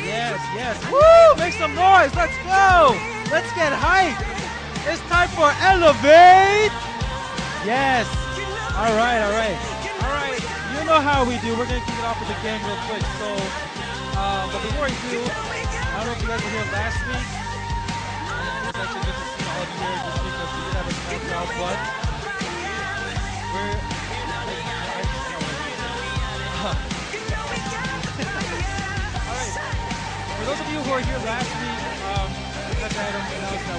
Yes, yes. Woo! Make some noise. Let's go. Let's get hyped. It's time for Elevate. Yes. All right, all right. All right. You know how we do. We're going to kick it off with the game real quick. So, uh, but before we do, I don't know if you guys were here last week. And it was actually good to see all of you here this because we did have a small crowd, but we're. those of you who were here last week, um, that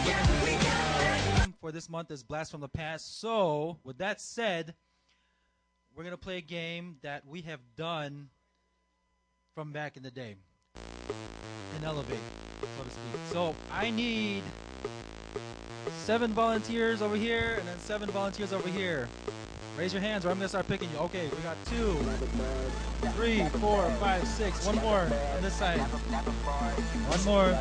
we're going to uh, for this month is Blast from the Past. So, with that said, we're going to play a game that we have done from back in the day in Elevate, so to speak. So, I need seven volunteers over here and then seven volunteers over here. Raise your hands or I'm going to start picking you. Okay, we got two, three, four, five, six. One more on this side. One more.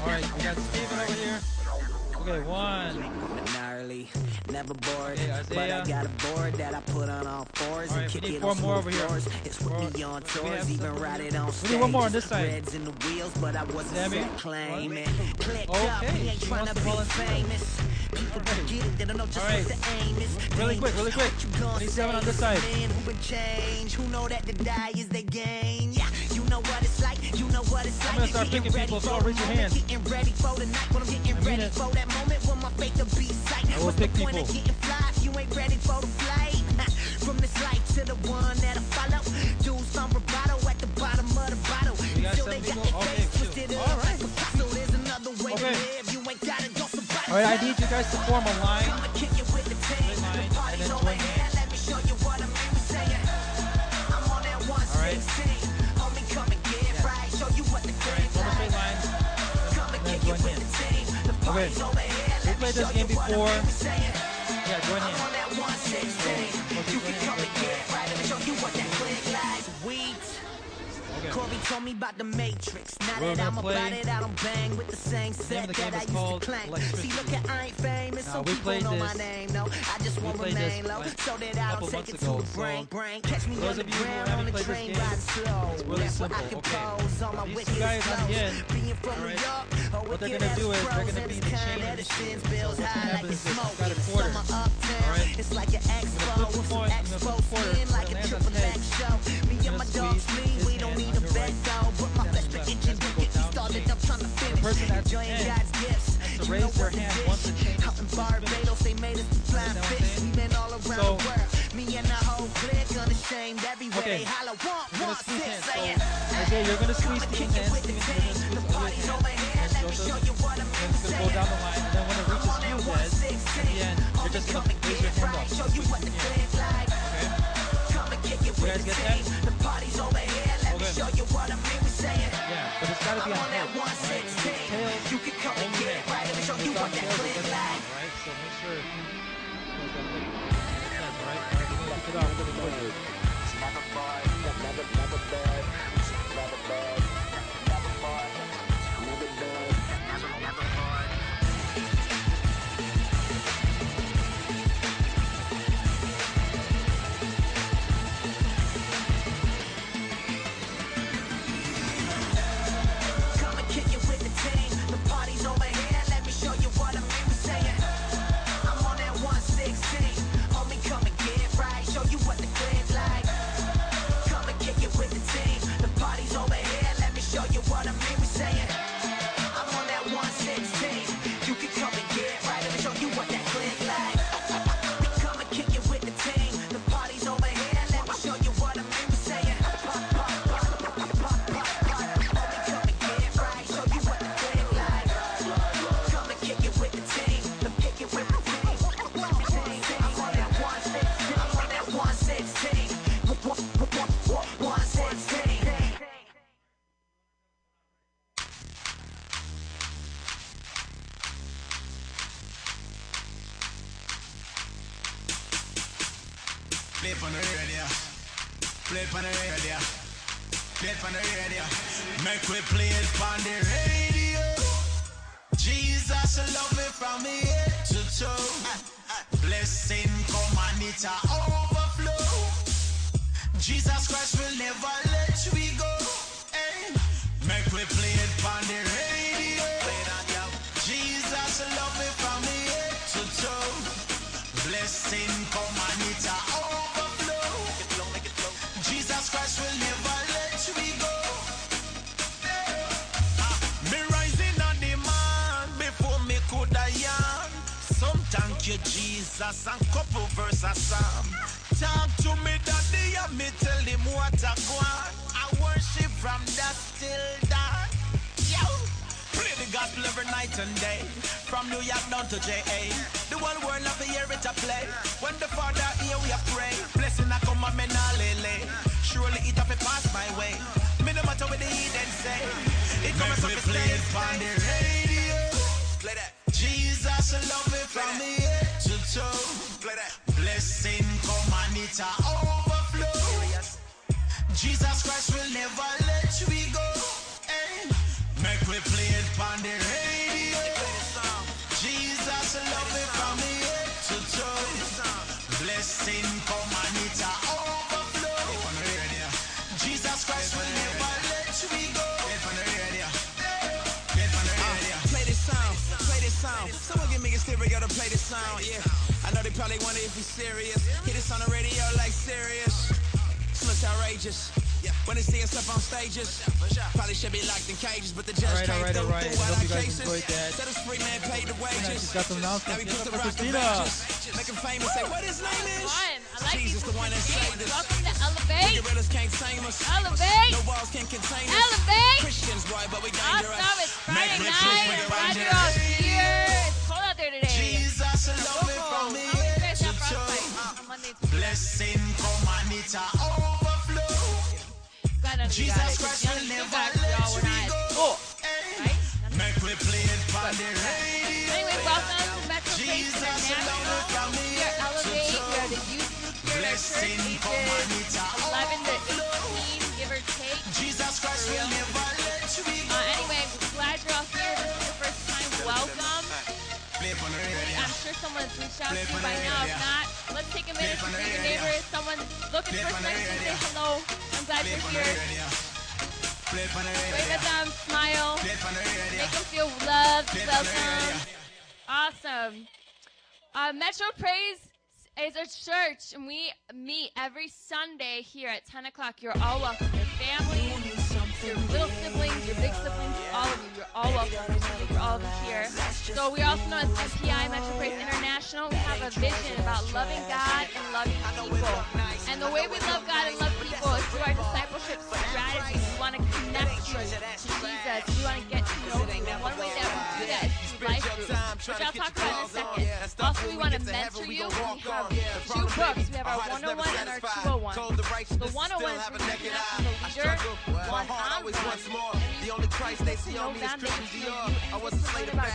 All right, we got Steven over here. Okay, one. Gnarly, never bored. Okay, but I got a board that I put on all fours All and kick it on more over here. floors. It's with me on tours, even ride it on We stage. need one more on this side. Reds in the wheels, but I wasn't Sammy. claiming. Click Okay, up, we ain't she trying wants to to be famous. People forget it, they don't know just All right. what the aim is. Really quick, really quick. What I need seven say on this side. Who know that to die is gain. Yeah, you know what it's like, you know what it's I'm like. gonna start picking people, so for raise the your hand. Getting ready for the night when I'm getting ready for that moment when my faith uh, will be sight. I will the pick people. the? From this to the one that I follow. All right, I need you guys to form a line. I'ma kick it with the team. Red line, and then join here. Let me show you what I mean with saying. I'm on that 116. Homie, come and get right. Show you what the All right, game's form a like. straight line. Come and and then kick it join with in. the team. The Okay. party's over here. We played this game you what I before. mean with saying. Yeah, join in. Corey told me about the Matrix. Now that I'm play- about it, I don't bang with the same set the that I used to clank. See, look at I ain't famous, so we people know my name. No, I just want played remain low, like so that I don't take it ago, to the so brain. Brain, catch me on the of ground on the played this train game, riding slow. it's really That's simple. I can Okay. pose on my These wicked guys on the end, Being from New York, oh, what they're gonna do is they're gonna be the chain kind and that the it shoe. spins So bills high like it's smoke. got a It's quarter. summer uptown. It's like an expo with some expo flip the quarter. spin like a It lands on triple. X show. Me and my squeeze dogs person at the Enjoying God's gifts. to raise their hand once Out in. Barbados, they made us the flying Understand what I'm fish. saying? We been all around So- the world. Me and the whole clique unashamed. Everywhere Okay. they holler, one, You're gonna one, squeeze saying. So, you're gonna squeeze Come and Steven's kick it hands. the Steven, you're gonna squeeze The party's hand. over here. Let me show you what I and mean it's gonna go down the line. And then when it reaches you guys, at the end, you're just gonna raise get your hand up. Show you what the click like. Come and kick it You with guys the get that? The party's over here. Let me show you what I mean saying. Yeah, but it's gotta be I'm on on Now he puts up Christina. Make him famous. Say, what is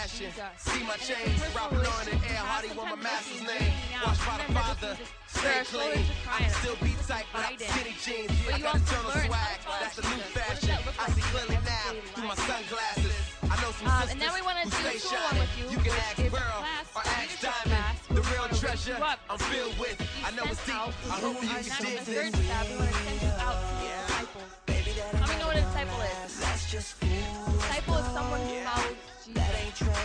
passion. Jesus. See my chains, rapping on the air, Hardy with my master's name. Watch by the father, stay clean. I can still be tight without skinny jeans. I got eternal swag, that's the new fashion. I see clearly now through my sunglasses. I know some sisters and then we want to do a solo with you. You can ask Burl or ask Diamond. The real treasure I'm filled with. I know it's deep. I hope you can dig this. Let me know what a disciple is. Disciple is someone who follows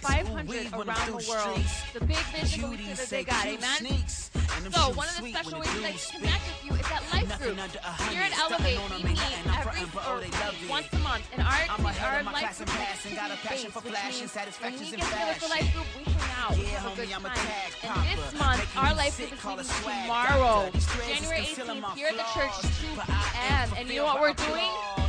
500 around the world. The big vision movies that they got, amen? So one of the special ways that I connect with you is that life group. Here at Elevate, we meet every Thursday, once a month, and our, our life group is community-based, which means when we get together with life group, we hang out, we have a good time. And this month, our life group is meeting tomorrow, January 18th, here at the church, 2 p.m. And you know what we're doing?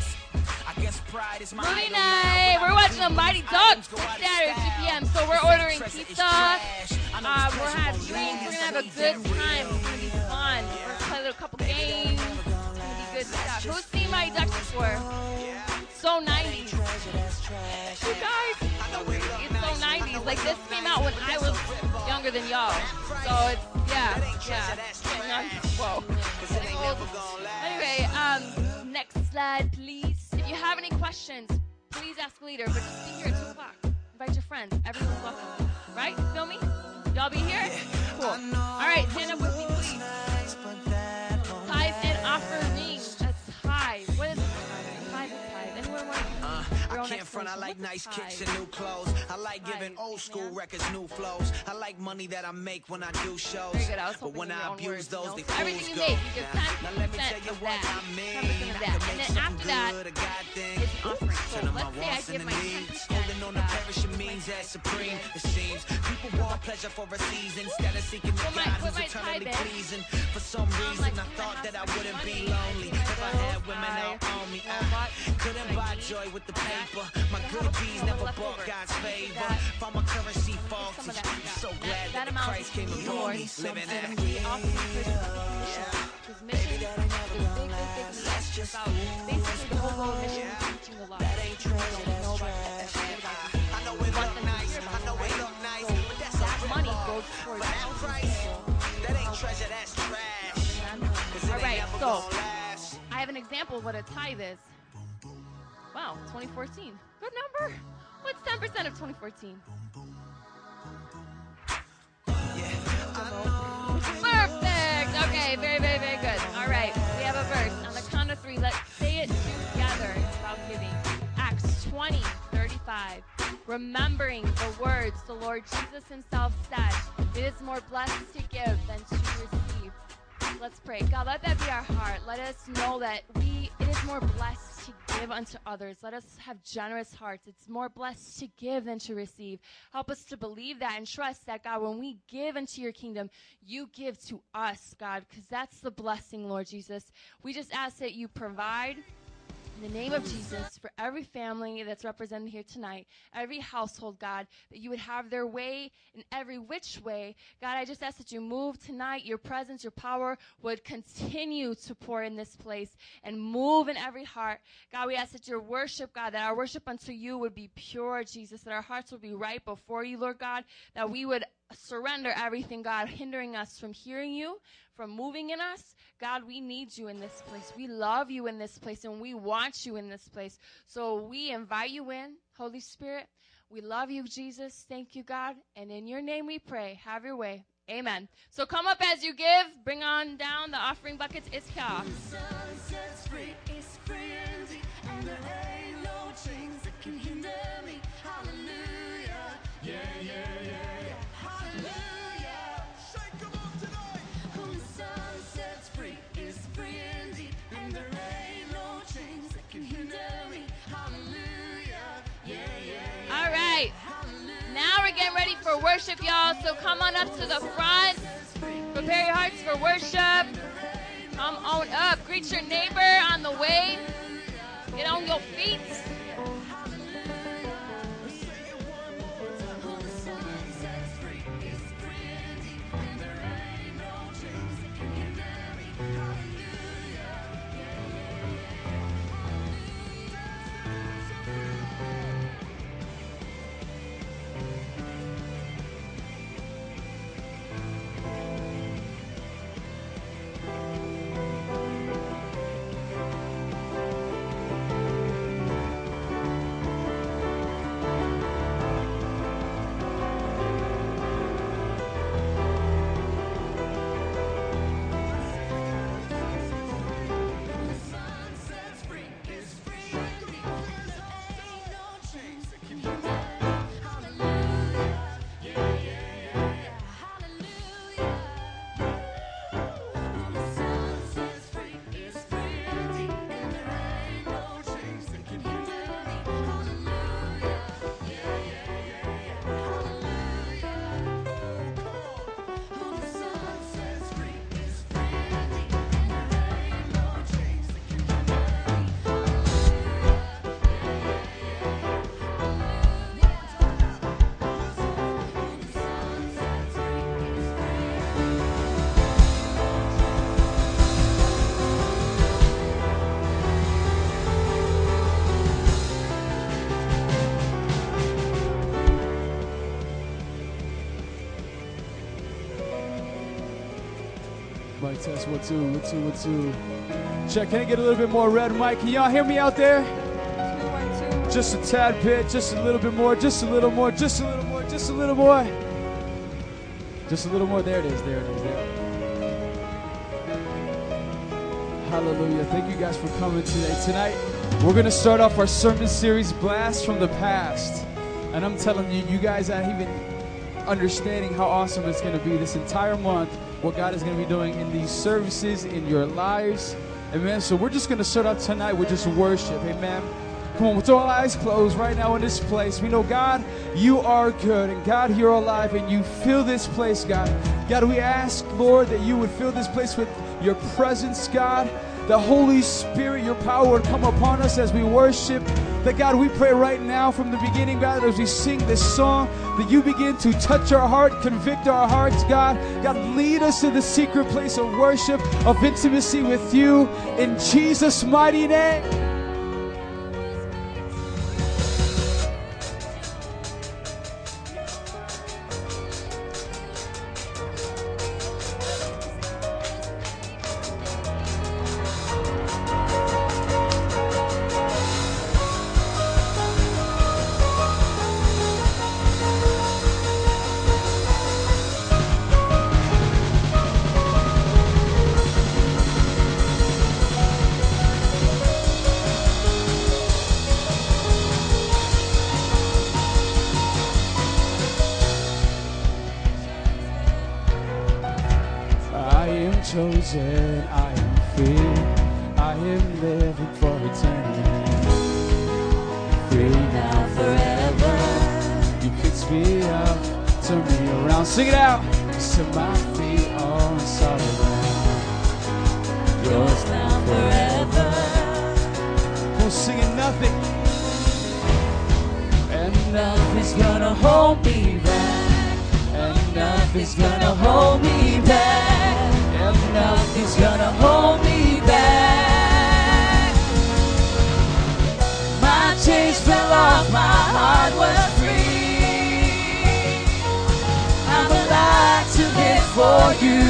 Movie night. We're watching the Mighty Ducks Saturday 2 p.m. So we're ordering pizza. Uh, we're having drinks. We're gonna have a good time. It's gonna be fun. We're gonna play a couple games. It's gonna be good stuff. Who's seen Mighty Ducks before? So 90s. You guys, it's so 90s. Like this came out when I was younger than y'all. So it's yeah, yeah. Whoa. Anyway, um, next slide, please have any questions, please ask a leader. But just be here at 2 o'clock. Invite your friends. Everyone's welcome. Right? Feel me? Y'all be here? Cool. All right, stand up with me, I can't front, I like nice kicks and new clothes. I like giving old school records new flows. I like money that I make when I do shows. Good. I was but when I abuse those, they everything you go. make, you Now, 10% let me tell you of what that. I mean. 10% of I that. can And then after that good, a God thing. is an offering. So Turn on my let's say I wants give and my the needs. 10% Holding on to to perishing God. means that's supreme. It seems people want pleasure for a season instead of seeking the God who's eternally pleasing. For some reason, I thought that I wouldn't be lonely if I had women out on me. I couldn't buy joy with the That. Paper. My good deeds never bought. God's favor. Found my currency. I'm so glad that that Christ came to the along. Living And we also encourage because mission is big. It's basically the whole goal of mission is teaching the lost. That ain't People don't know about that. I know it look nice. I know it look nice, but that's That money goes towards For that price, that ain't treasure, that's trash. Amen. 'Cause it All right, so. I have an example of what a tithe is. Wow, 2014. Good number. What's 10% of 2014? Perfect. Okay, very, very, very good. All right, we have a verse. On the count of three, let's say it together. It's about giving. Acts 20, 35. Remembering the words the Lord Jesus himself said, it is more blessed to give than to receive. Let's pray. God, let that be our heart. Let us know that we it is more blessed to give unto others. Let us have generous hearts. It's more blessed to give than to receive. Help us to believe that and trust that God, when we give into your kingdom, you give to us, God, because that's the blessing, Lord Jesus. We just ask that you provide in the name of Jesus, for every family that's represented here tonight, every household, God, that you would have their way in every which way. God, I just ask that you move tonight. Your presence, your power would continue to pour in this place and move in every heart. God, we ask that your worship, God, that our worship unto you would be pure, Jesus, that our hearts would be right before you, Lord God, that we would surrender everything, God, hindering us from hearing you, from moving in us. God, we need you in this place. We love you in this place and we want you in this place. So we invite you in, Holy Spirit. We love you, Jesus. Thank you, God. And in your name we pray. Have your way. Amen. So come up as you give. Bring on down the offering buckets. It's here. For worship, y'all. So come on up to the front. Prepare your hearts for worship. Come on up. Greet your neighbor on the way. Get on your feet. Mic test, what two, what two, what two. Check. Can I get a little bit more red mic? Can y'all hear me out there? Just a tad bit, just a little bit more, just a little more, just a little more, just a little more. Just a little more. There it is. There it is. There. Hallelujah. Thank you guys for coming today. Tonight, we're going to start off our sermon series, Blast from the Past. And I'm telling you, you guys aren't even understanding how awesome it's going to be this entire month, what God is going to be doing in these services, in your lives. Amen. So we're just going to start out tonight with just worship. Amen. Come on, with all eyes closed right now in this place, we know, God, you are good, and God, you're alive, and you fill this place, God. God, we ask, Lord, that you would fill this place with your presence, God. The Holy Spirit, your power would come upon us as we worship. That God, we pray right now from the beginning, God, as we sing this song, that you begin to touch our heart, convict our hearts, God. God, lead us to the secret place of worship, of intimacy with you. In Jesus' mighty name. Up, turn me around, sing it out. Set my feet on solid ground. Yours now, forever. We're singing nothing, and nothing's gonna hold me back, and nothing's gonna hold me back, and nothing's gonna hold me back. My chains fell off, my heart was for you.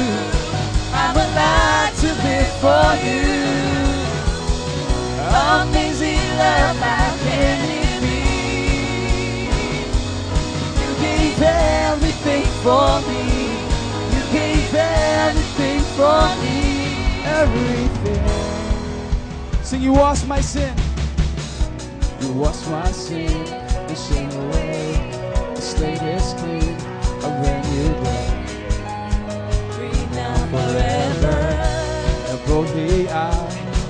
I'm alive to live for you. Amazing love, how can it be? You gave everything for me. You gave everything for me. Everything. Sing, you washed my sin. You washed my sin and shame away. The slate is clean, a brand new day. Forever. And boldly I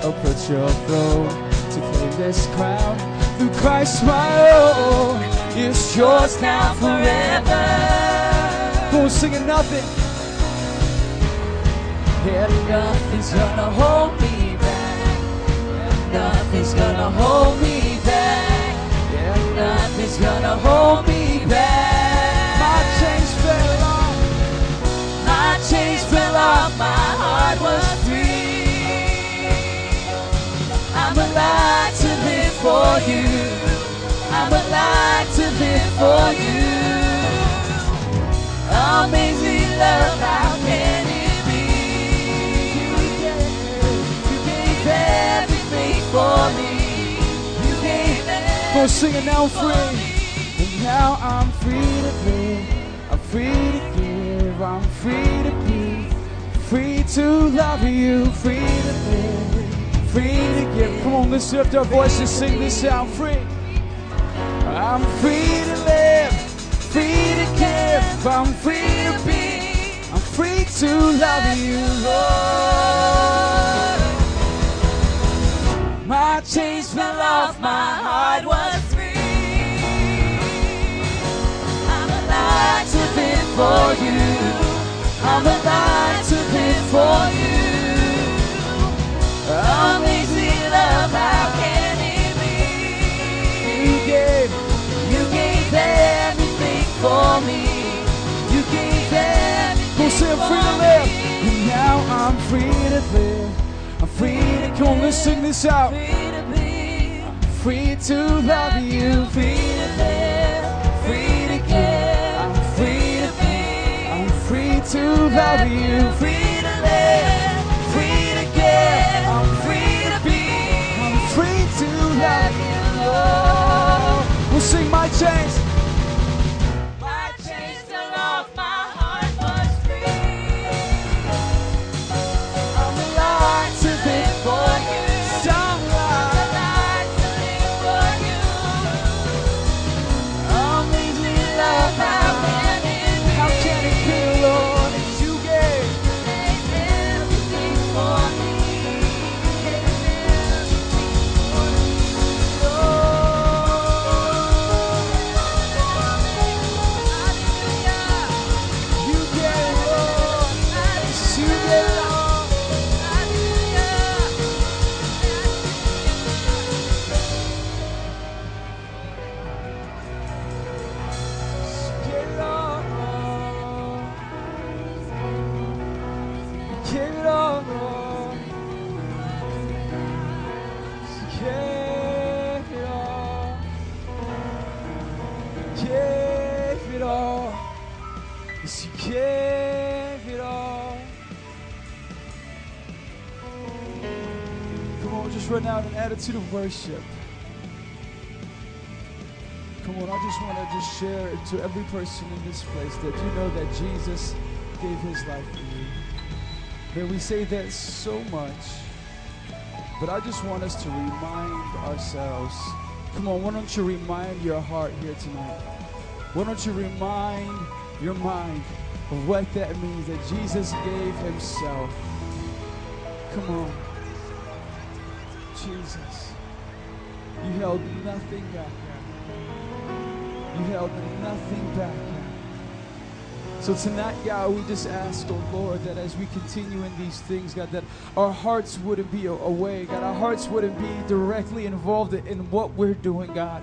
approach your throne to claim this crown. Through Christ my own, it's yours now forever. Go singing nothing. And nothing's gonna hold me back. And nothing's gonna hold me back. And nothing's gonna hold me back. Go sing it now, I'm about to live for you I'm a filler of every being you believe they come you can see and now free. And now I'm free to live. I'm free to give. I'm free to be. To love you. Free to live. Free to give. Come on, let's lift our voices. Sing this out. Free. I'm free to live, free to give, I'm free to be, I'm free to love you, Lord. My chains fell off, my heart was free. I'm alive to live for you. I'm alive for you. Amazing love, how can it be? You gave, you gave everything for me. You gave everything Go say I'm free to live. And now I'm free to live. I'm free to come on, let's sing this out. Free to love you, free to live, free to give. I'm free to be. I'm free to love you, free to free to. I'm free love you, Lord. We'll sing my chains. Give it all. Yes, you gave it all. Come on, just run out an attitude of worship. Come on, I just want to just share it to every person in this place that you know that Jesus gave his life for you. That we say that so much, but I just want us to remind ourselves. Come on, why don't you remind your heart here tonight? Why don't you remind your mind of what that means that Jesus gave himself? Come on. Jesus. You held nothing back. You held nothing back. So tonight, God, we just ask, oh Lord, that as we continue in these things, God, that our hearts wouldn't be away, God, our hearts wouldn't be directly involved in what we're doing, God.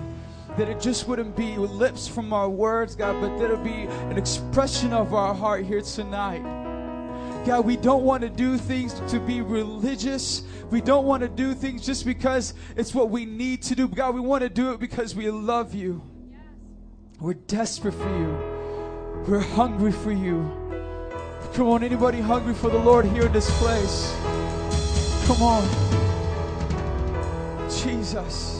That it just wouldn't be lips from our words, God, but that it'll be an expression of our heart here tonight. God, we don't want to do things to be religious. We don't want to do things just because it's what we need to do. God, we want to do it because we love you. We're desperate for you. We're hungry for you. Come on, anybody hungry for the Lord here in this place? Come on. Jesus.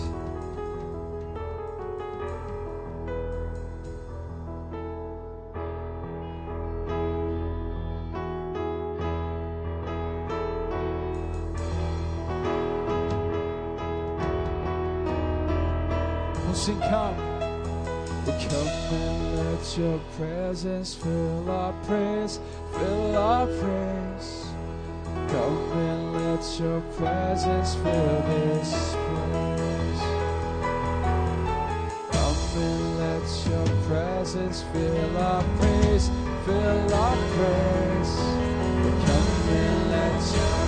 Your presence fill our praise, fill our praise. Come and let your presence fill this place. Come and let your presence fill our praise, fill our praise. Come and let your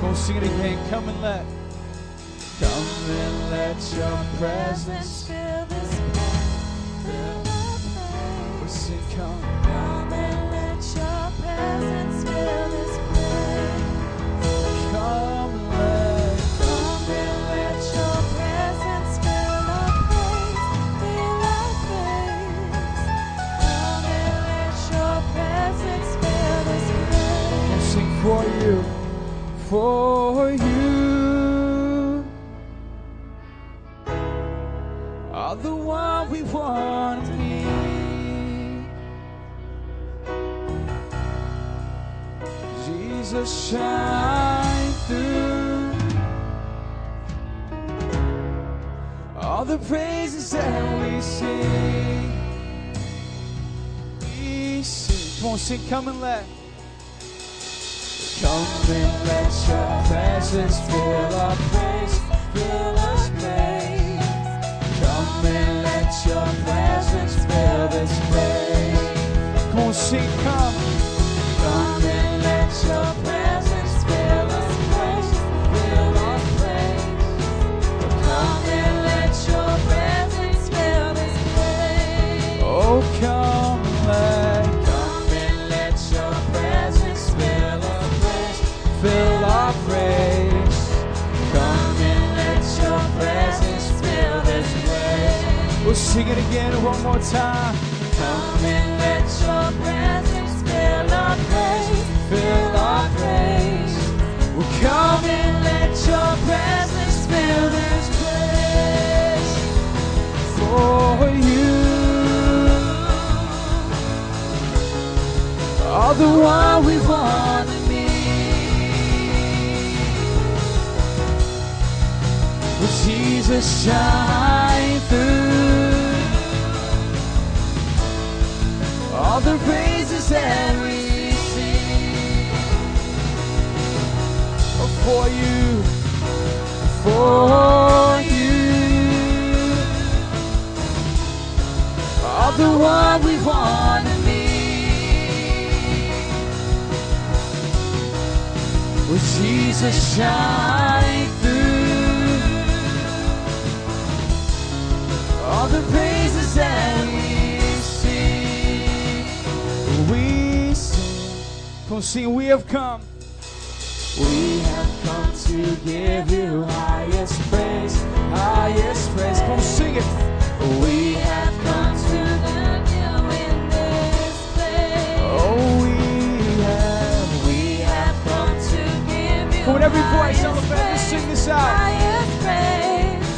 Go sing it again. Come and let. Come and let your presence fill this the one we want Jesus, shine through all the praises that we sing. We sing. Come on, sing, come and let. Come and let your presence fill our place, fill our place. Come and let your presence fill this place. Come on, sing. Come We'll sing it again one more time. Come and let Your presence fill our praise. We'll come and let your presence fill this place for you. All the one we want to Jesus shine through all the praises that for you, for you. All the one we want to be. With Jesus shine through all the praises that we sing. We sing. Come sing, we have come. We have come to give you highest praise, highest praise. Come sing it. We have come to Love you in this place. Oh, we have. We have come to give you Come on, every voice, highest all of us, praise, sing this out. highest praise.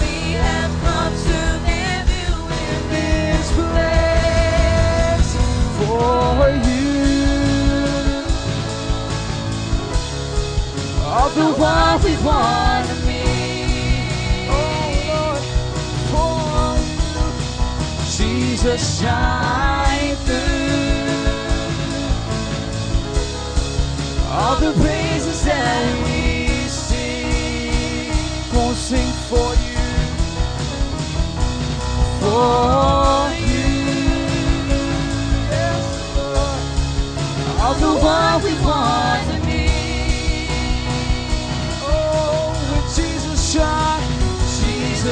We have come to give you in This place for All the one we want to be. Oh Lord, for Jesus shine through all the praises that we sing. Won't sing for you, for you. All the one we want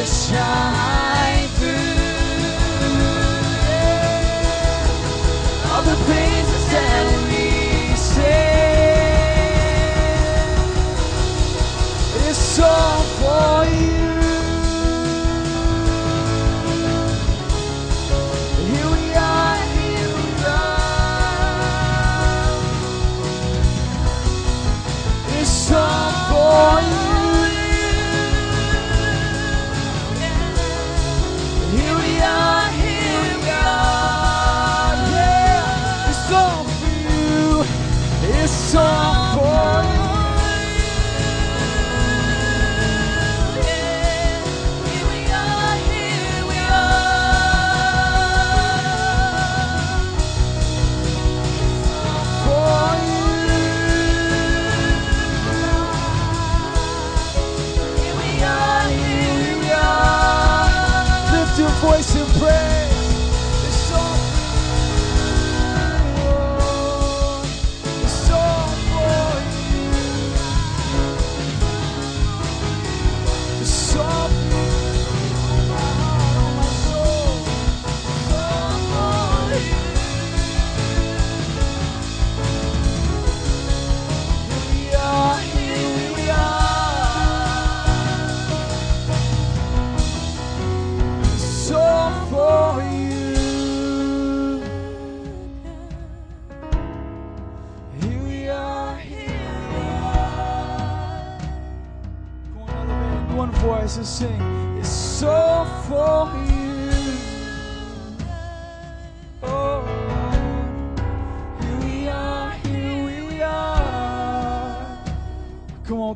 Jesus shine through. All the that we all for you.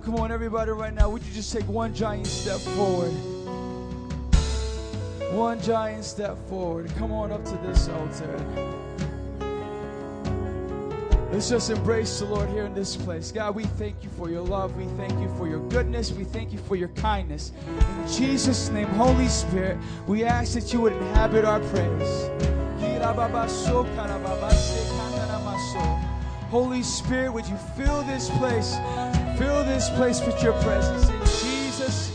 Come on, everybody, right now. Would you just take one giant step forward? One giant step forward. Come on up to this altar. Let's just embrace the Lord here in this place. God, we thank you for your love. We thank you for your goodness. We thank you for your kindness. In Jesus' name, Holy Spirit, we ask that you would inhabit our praise. Holy Spirit, would you fill this place? This place with your presence. In Jesus'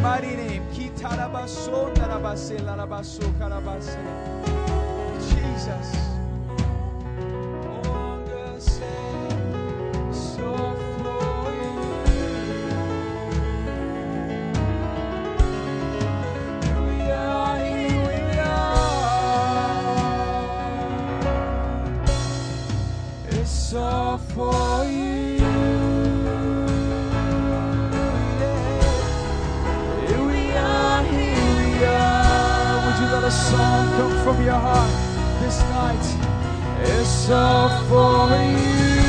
mighty name. Jesus. From your heart this night. It's all for you.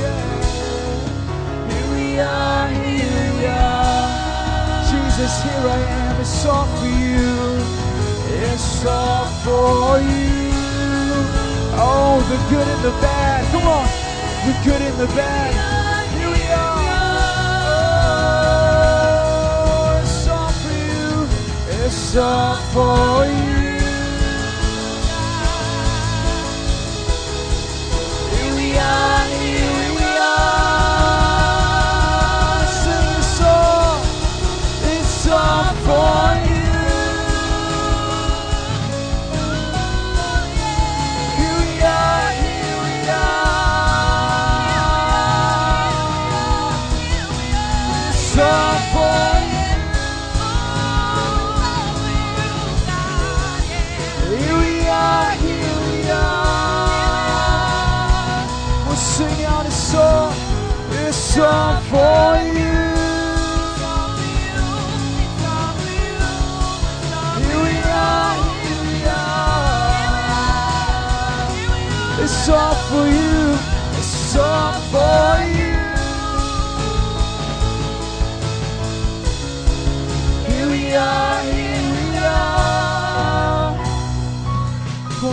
Yeah. Here we are, here we are. Jesus, here I am. It's all for you. It's all for you. Oh, the good and the bad. Come on. The good and the bad. All for you.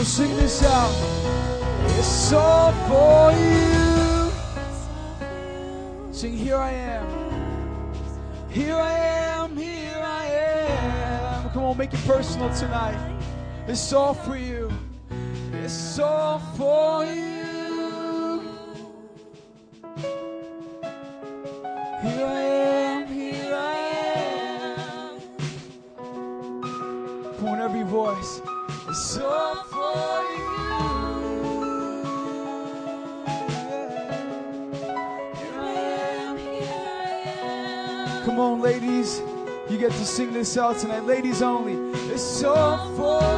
Sing this out. It's all for you. Sing, here I am. Here I am, here I am. Come on, make it personal tonight. It's all for you. It's all for you. Out tonight. Ladies only. It's all for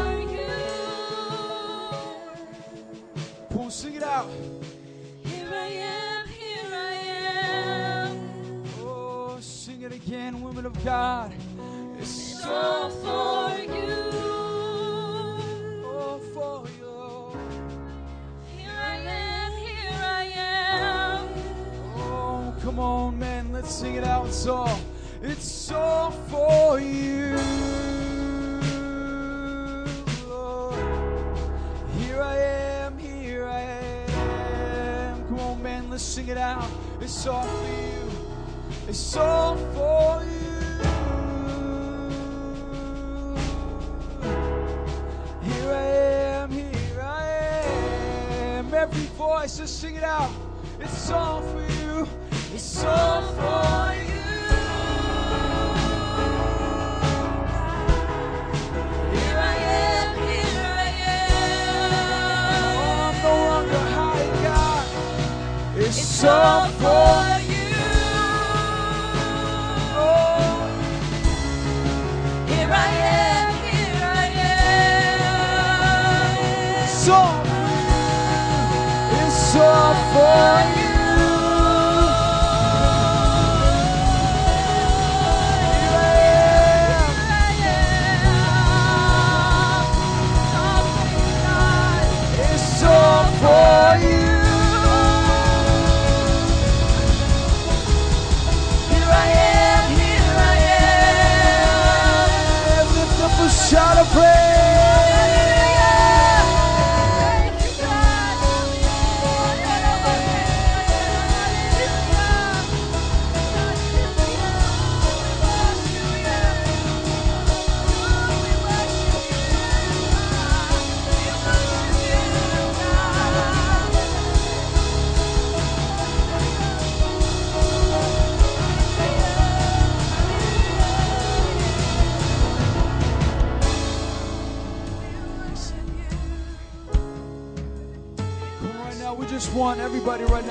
It's all for you. It's all for you. Here I am, here I am. Every voice, just sing it out. It's all all.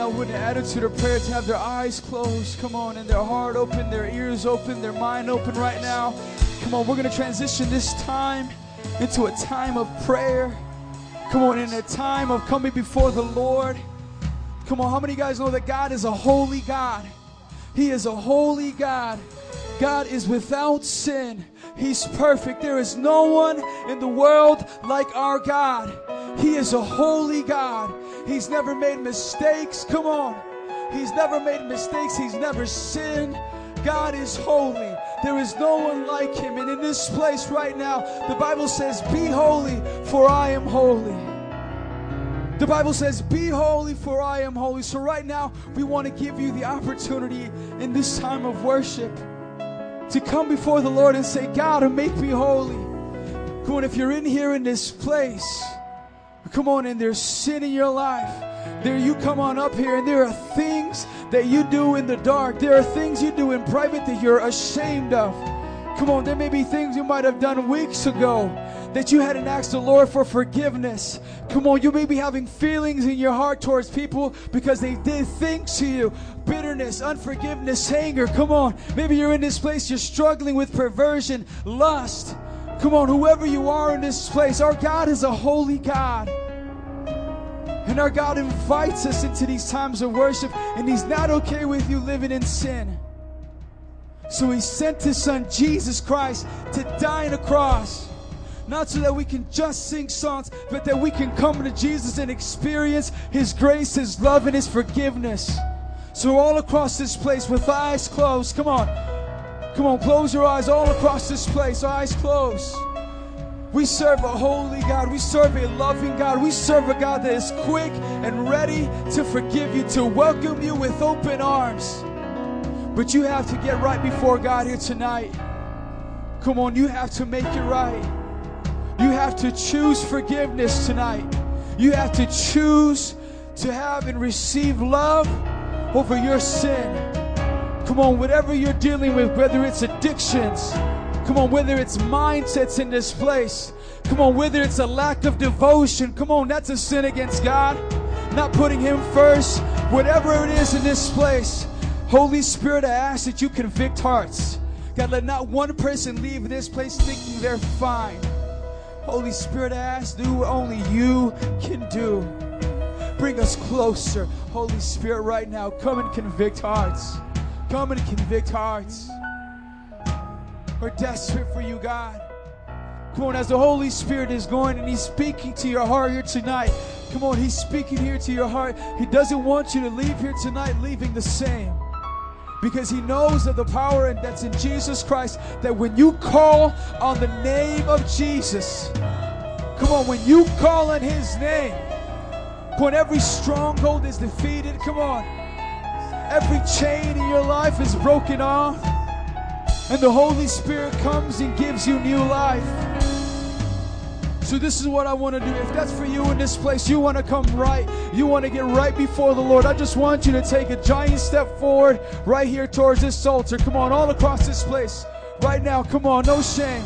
Now with an attitude of prayer to have their eyes closed. Come on, and their heart open, their ears open, their mind open right now. Come on, we're going to transition this time into a time of prayer. Come on, in a time of coming before the Lord. Come on, how many guys know that God is a holy God? He is a holy God. God is without sin. He's perfect. There is no one in the world like our God. He is a holy God. He's never made mistakes. Come on. He's never made mistakes. He's never sinned. God is holy. There is no one like him. And in this place right now, the Bible says, Be holy, for I am holy. The Bible says, Be holy, for I am holy. So, right now, we want to give you the opportunity in this time of worship to come before the Lord and say, God, make me holy. Come on, if you're in here in this place, come on, and there's sin in your life, there you come on up here, and there are things that you do in the dark. There are things you do in private that you're ashamed of. Come on, there may be things you might have done weeks ago that you hadn't asked the Lord for forgiveness. Come on, you may be having feelings in your heart towards people because they did things to you bitterness, unforgiveness, anger. Come on, maybe you're in this place, you're struggling with perversion, lust. Come on, whoever you are in this place, our God is a holy God. And our God invites us into these times of worship, and He's not okay with you living in sin. So He sent His Son, Jesus Christ, to die on a cross. Not so that we can just sing songs, but that we can come to Jesus and experience His grace, His love, and His forgiveness. So, all across this place with eyes closed, come on. Come on, close your eyes all across this place, eyes closed. We serve a holy God. We serve a loving God. We serve a God that is quick and ready to forgive you, to welcome you with open arms. But you have to get right before God here tonight. Come on, you have to make it right. You have to choose forgiveness tonight. You have to choose to have and receive love over your sin. Come on, whatever you're dealing with, whether it's addictions, Come on, whether it's mindsets in this place. Come on, whether it's a lack of devotion. Come on, that's a sin against God. Not putting Him first. Whatever it is in this place. Holy Spirit, I ask that you convict hearts. God, let not one person leave this place thinking they're fine. Holy Spirit, I ask, do what only you can do. Bring us closer. Holy Spirit, right now, come and convict hearts. Come and convict hearts. We're desperate for you, God. Come on, as the Holy Spirit is going and He's speaking to your heart here tonight. Come on, He's speaking here to your heart. He doesn't want you to leave here tonight leaving the same. Because He knows of the power that's in Jesus Christ, that when you call on the name of Jesus, come on, when you call on His name, on, every stronghold is defeated. Come on, every chain in your life is broken off and the Holy Spirit comes and gives you new life. So, this is what I want to do. If that's for you in this place, you want to come right, you want to get right before the Lord. I just want you to take a giant step forward right here towards this altar. Come on, all across this place. Right now, come on, no shame.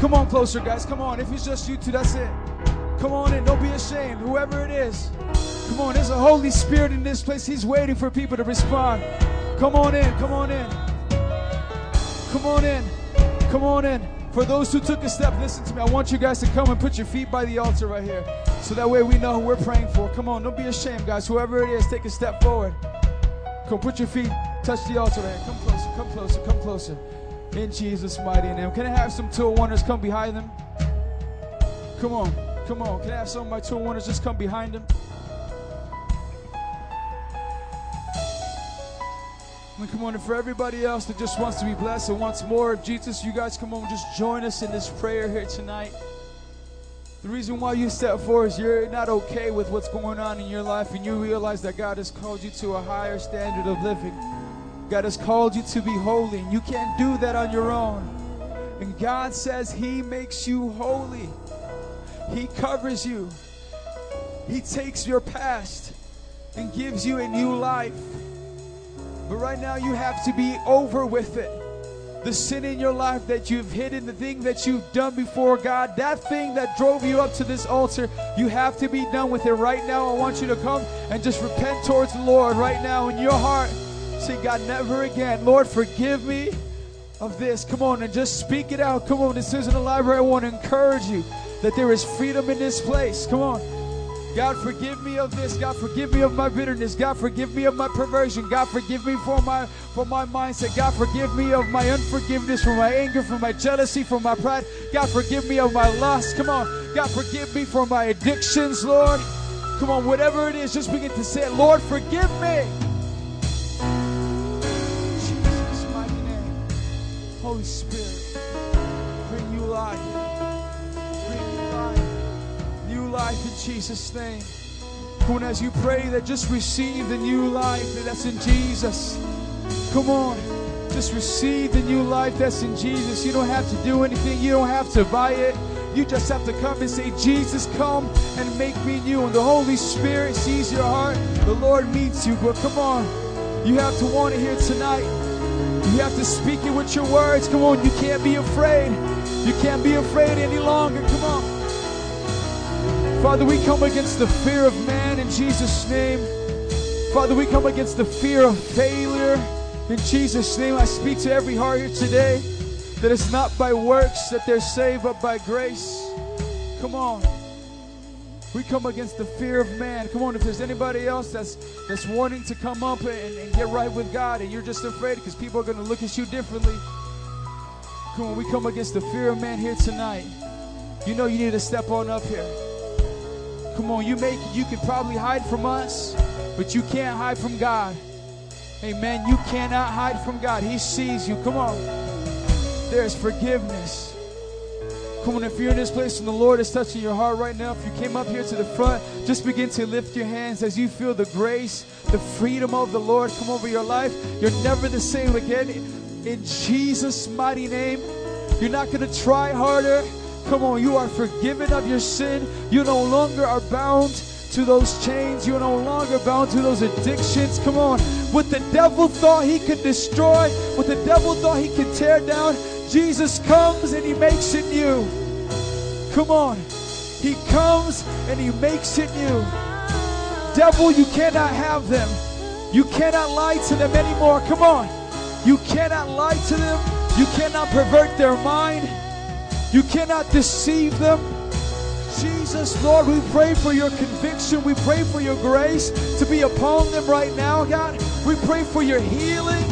Come on, closer, guys. Come on. If it's just you two, that's it. Come on in. Don't be ashamed. Whoever it is. Come on. There's a Holy Spirit in this place. He's waiting for people to respond. Come on in. Come on in. Come on in. Come on in. For those who took a step, listen to me. I want you guys to come and put your feet by the altar right here. So that way we know who we're praying for. Come on, don't be ashamed, guys. Whoever it is, take a step forward. Come, put your feet, touch the altar right here. Come closer, come closer, come closer. In Jesus' mighty name. Can I have some two wonders come behind them? Come on, come on. Can I have some of my two wonders just come behind them? And come on, and for everybody else that just wants to be blessed and wants more of Jesus, you guys come on, just join us in this prayer here tonight. The reason why you step forward is you're not okay with what's going on in your life, and you realize that God has called you to a higher standard of living. God has called you to be holy, and you can't do that on your own. And God says He makes you holy, He covers you, He takes your past and gives you a new life. But right now, you have to be over with it. The sin in your life that you've hidden, the thing that you've done before God, that thing that drove you up to this altar, you have to be done with it right now. I want you to come and just repent towards the Lord right now in your heart. Say, God, never again. Lord, forgive me of this. Come on and just speak it out. Come on, this isn't a library. I want to encourage you that there is freedom in this place. Come on. God, forgive me of this. God, forgive me of my bitterness. God, forgive me of my perversion. God, forgive me for my for my mindset. God, forgive me of my unforgiveness, for my anger, for my jealousy, for my pride. God, forgive me of my lust. Come on. God, forgive me for my addictions, Lord. Come on, whatever it is, just begin to say it. Lord, forgive me. Jesus' mighty name. Holy Spirit, bring you life. Life in Jesus' name. Come on, as you pray that just receive the new life that's in Jesus. Come on. Just receive the new life that's in Jesus. You don't have to do anything. You don't have to buy it. You just have to come and say, Jesus, come and make me new. And the Holy Spirit sees your heart. The Lord meets you. But come on. You have to want it here tonight. You have to speak it with your words. Come on. You can't be afraid. You can't be afraid any longer. Come on. Father, we come against the fear of man in Jesus' name. Father, we come against the fear of failure in Jesus' name. I speak to every heart here today that it's not by works that they're saved, but by grace. Come on. We come against the fear of man. Come on, if there's anybody else that's that's wanting to come up and, and get right with God and you're just afraid because people are going to look at you differently. Come on, we come against the fear of man here tonight. You know you need to step on up here. Come on, you make you can probably hide from us, but you can't hide from God. Amen. You cannot hide from God. He sees you. Come on. There's forgiveness. Come on, if you're in this place and the Lord is touching your heart right now, if you came up here to the front, just begin to lift your hands as you feel the grace, the freedom of the Lord come over your life. You're never the same again. In Jesus' mighty name, you're not going to try harder. Come on, you are forgiven of your sin. You no longer are bound to those chains. You're no longer bound to those addictions. Come on. What the devil thought he could destroy, what the devil thought he could tear down, Jesus comes and he makes it new. Come on. He comes and he makes it new. Devil, you cannot have them. You cannot lie to them anymore. Come on. You cannot lie to them. You cannot pervert their mind. You cannot deceive them. Jesus, Lord, we pray for your conviction. We pray for your grace to be upon them right now, God. We pray for your healing.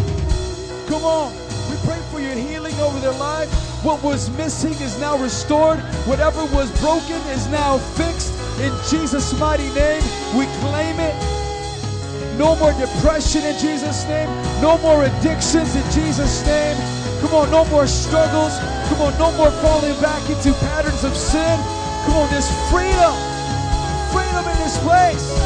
Come on. We pray for your healing over their life. What was missing is now restored. Whatever was broken is now fixed. In Jesus' mighty name, we claim it. No more depression in Jesus' name. No more addictions in Jesus' name. Come on, no more struggles. Come on, no more falling back into patterns of sin. Come on, there's freedom. Freedom in this place.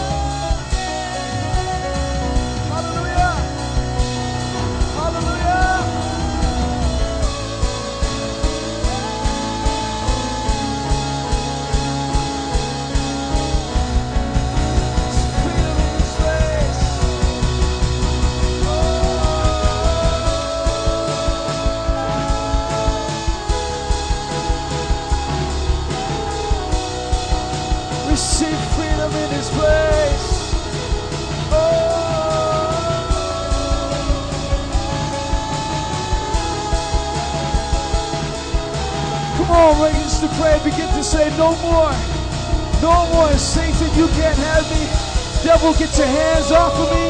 Say, No more. No more. Satan, you can't have me. Devil, get your hands off of me.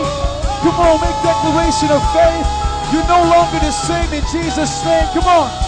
Come on, make declaration of faith. You're no longer the same in Jesus' name. Come on.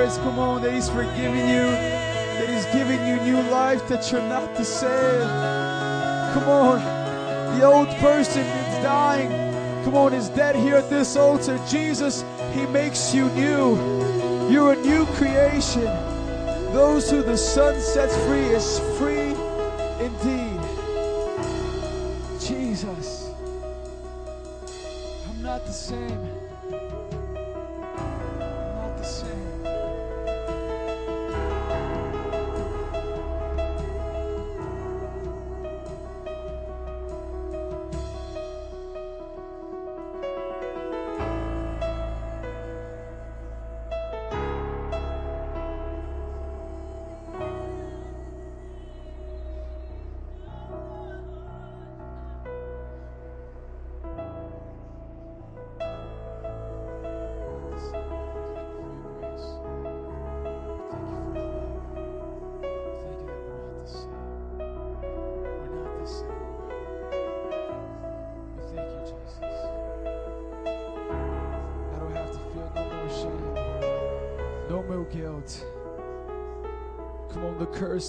Come on, that He's forgiving you, that He's giving you new life, that you're not the same. Come on, the old person is dying. Come on, is dead here at this altar. Jesus, He makes you new. You're a new creation. Those who the Son sets free is free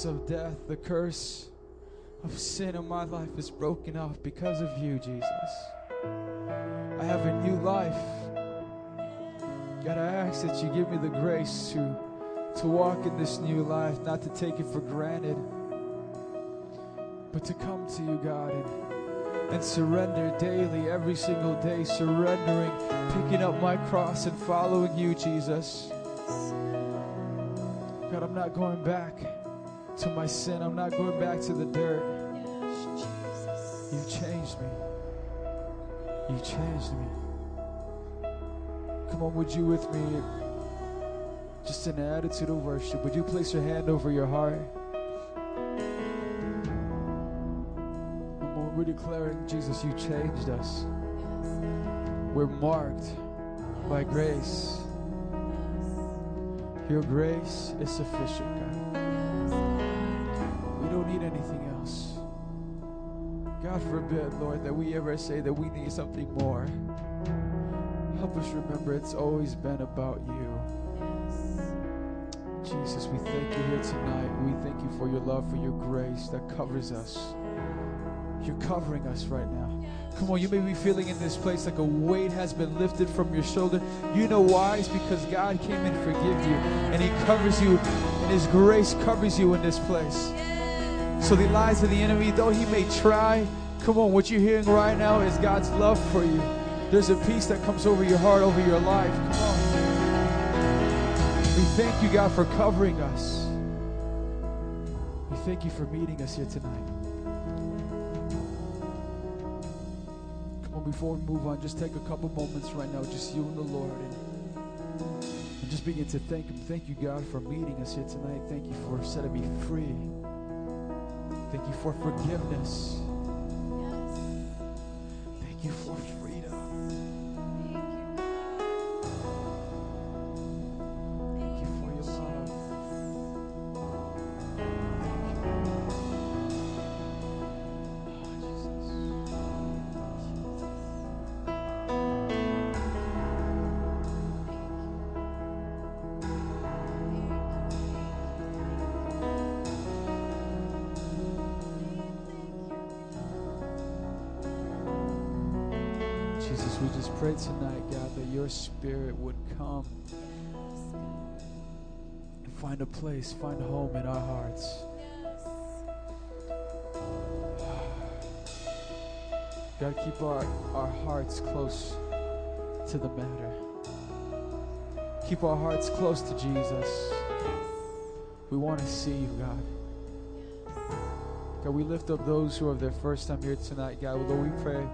curse of death, the curse of sin in my life is broken off because of you, Jesus. I have a new life. God, I ask that you give me the grace to, to walk in this new life, not to take it for granted, but to come to you, God, and, and surrender daily, every single day, surrendering, picking up my cross and following you, Jesus. God, I'm not going back to my sin. I'm not going back to the dirt. You've changed me. You changed me. Come on, would you with me? Just in an attitude of worship, would you place your hand over your heart? Come on, we're declaring, Jesus, you changed us. We're marked by grace. Your grace is sufficient, God. Forbid, Lord, that we ever say that we need something more. Help us remember it's always been about you. Jesus, we thank you here tonight. We thank you for your love, for your grace that covers us. You're covering us right now. Come on, you may be feeling in this place like a weight has been lifted from your shoulder. You know why? It's because God came and forgive you, and He covers you, and His grace covers you in this place. So the lies of the enemy, though he may try, come on, what you're hearing right now is God's love for you. There's a peace that comes over your heart, over your life. Come on. We thank you, God, for covering us. We thank you for meeting us here tonight. Come on, before we move on, just take a couple moments right now, just you and the Lord, and, and just begin to thank Him. Thank you, God, for meeting us here tonight. Thank you for setting me free. Thank you for forgiveness. You for spirit would come and find a place, find home in our hearts. God, keep our, our hearts close to the matter. Keep our hearts close to Jesus. We want to see you, God. God, we lift up those who are their first time here tonight, God. Lord, we pray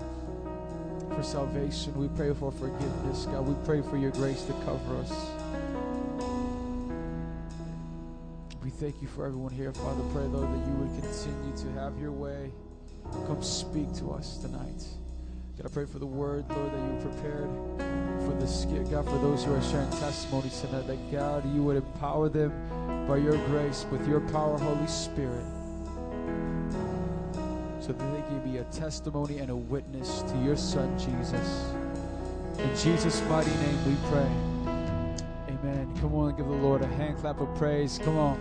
for salvation. We pray for forgiveness, God. We pray for your grace to cover us. We thank you for everyone here, Father. Pray, Lord, that you would continue to have your way. Come speak to us tonight. God, I pray for the word, Lord, that you prepared for skit. God, for those who are sharing testimonies tonight, that God, you would empower them by your grace with your power, Holy Spirit, so that they can be a testimony and a witness to your Son, Jesus. In Jesus' mighty name we pray. Amen. Come on give the Lord a hand clap of praise. Come on.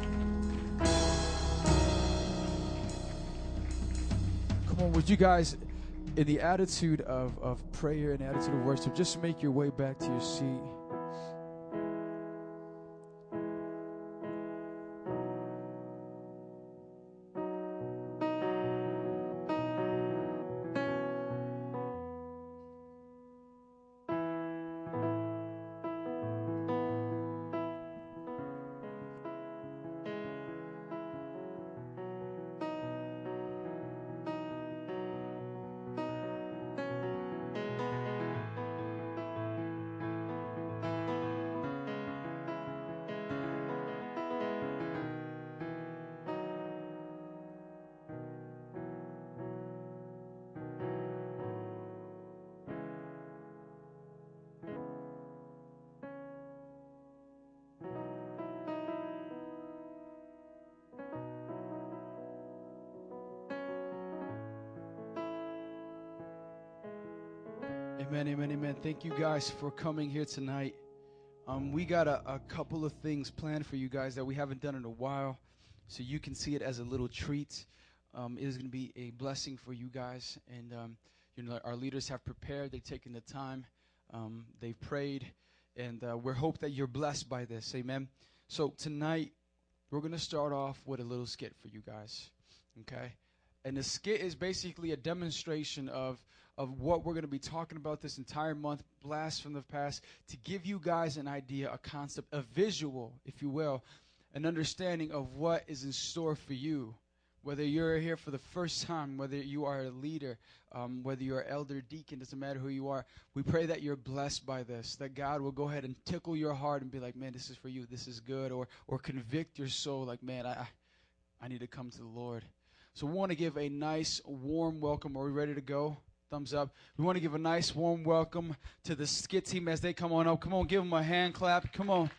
Come on, would you guys, in the attitude of, of prayer and attitude of worship, just make your way back to your seat. Thank you guys for coming here tonight. Um, we got a, a couple of things planned for you guys that we haven't done in a while, so you can see it as a little treat. Um, it is going to be a blessing for you guys, and um, you know our leaders have prepared. They've taken the time. Um, they've prayed, and uh, we hope that you're blessed by this. Amen. So tonight we're going to start off with a little skit for you guys. Okay, and the skit is basically a demonstration of of what we're going to be talking about this entire month, Blast from the Past, to give you guys an idea, a concept, a visual, if you will, an understanding of what is in store for you. Whether you're here for the first time, whether you are a leader, um, whether you're an elder deacon, doesn't matter who you are, we pray that you're blessed by this, that God will go ahead and tickle your heart and be like, man, this is for you, this is good, or, or convict your soul, like, man, I, I need to come to the Lord. So we want to give a nice, warm welcome. Are we ready to go? thumbs up. We want to give a nice warm welcome to the skit team as they come on up. Come on, give them a hand clap. Come on.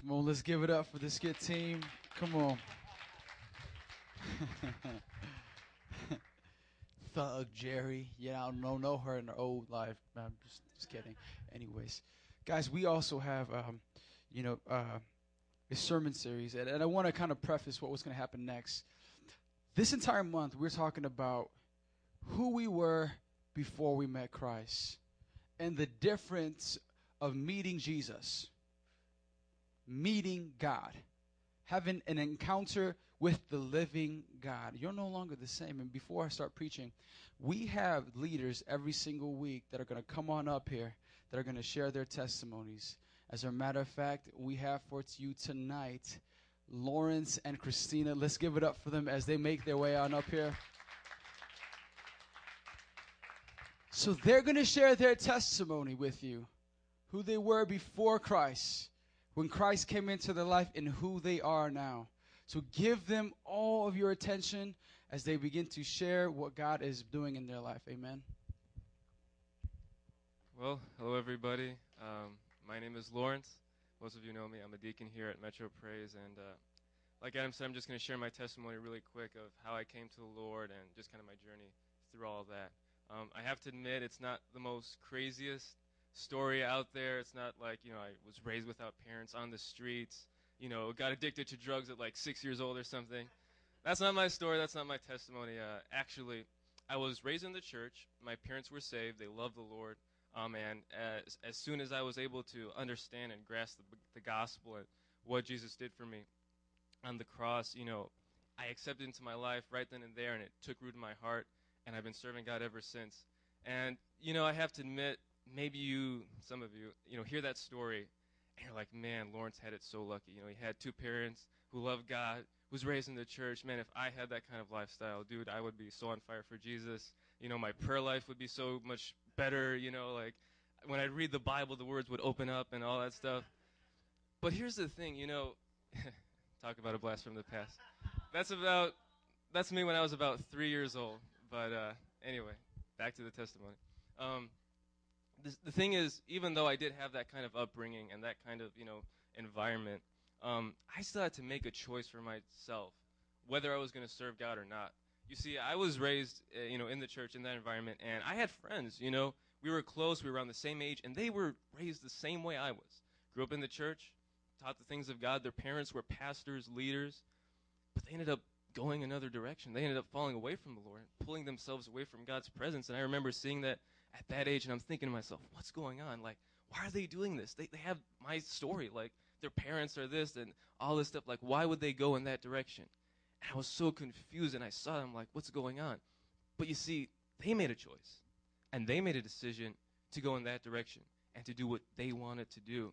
Come on, let's give it up for the skit team. Come on. Thug Jerry. Yeah, I don't know, know her in her old life. I'm just, just kidding. Anyways, guys, we also have, um, you know, uh, a sermon series, and, and I want to kind of preface what was going to happen next. This entire month, we're talking about who we were before we met Christ and the difference of meeting Jesus, meeting God, having an encounter with the living God. You're no longer the same. And before I start preaching, we have leaders every single week that are going to come on up here that are going to share their testimonies. As a matter of fact, we have for you tonight Lawrence and Christina. Let's give it up for them as they make their way on up here. So they're going to share their testimony with you who they were before Christ, when Christ came into their life, and who they are now. So give them all of your attention as they begin to share what God is doing in their life. Amen. Well, hello, everybody. Um, my name is Lawrence. Most of you know me. I'm a deacon here at Metro Praise. And uh, like Adam said, I'm just going to share my testimony really quick of how I came to the Lord and just kind of my journey through all that. Um, I have to admit, it's not the most craziest story out there. It's not like, you know, I was raised without parents on the streets, you know, got addicted to drugs at like six years old or something. That's not my story. That's not my testimony. Uh, actually, I was raised in the church. My parents were saved. They loved the Lord. Um, and as, as soon as I was able to understand and grasp the, the gospel and what Jesus did for me on the cross, you know, I accepted into my life right then and there, and it took root in my heart, and I've been serving God ever since. And, you know, I have to admit, maybe you, some of you, you know, hear that story and you're like, man, Lawrence had it so lucky. You know, he had two parents who loved God, was raised in the church. Man, if I had that kind of lifestyle, dude, I would be so on fire for Jesus. You know, my prayer life would be so much better. You know, like when I read the Bible, the words would open up and all that stuff. But here's the thing, you know, talk about a blast from the past. That's about, that's me when I was about three years old. But uh, anyway, back to the testimony. Um, the, the thing is, even though I did have that kind of upbringing and that kind of you know environment, um, I still had to make a choice for myself whether I was going to serve God or not. You see, I was raised, uh, you know, in the church in that environment, and I had friends. You know, we were close, we were around the same age, and they were raised the same way I was. Grew up in the church, taught the things of God. Their parents were pastors, leaders, but they ended up going another direction. They ended up falling away from the Lord, pulling themselves away from God's presence. And I remember seeing that at that age, and I'm thinking to myself, what's going on? Like, why are they doing this? They, they have my story. Like, their parents are this and all this stuff. Like, why would they go in that direction? And I was so confused, and I saw them like, what's going on? But you see, they made a choice, and they made a decision to go in that direction and to do what they wanted to do.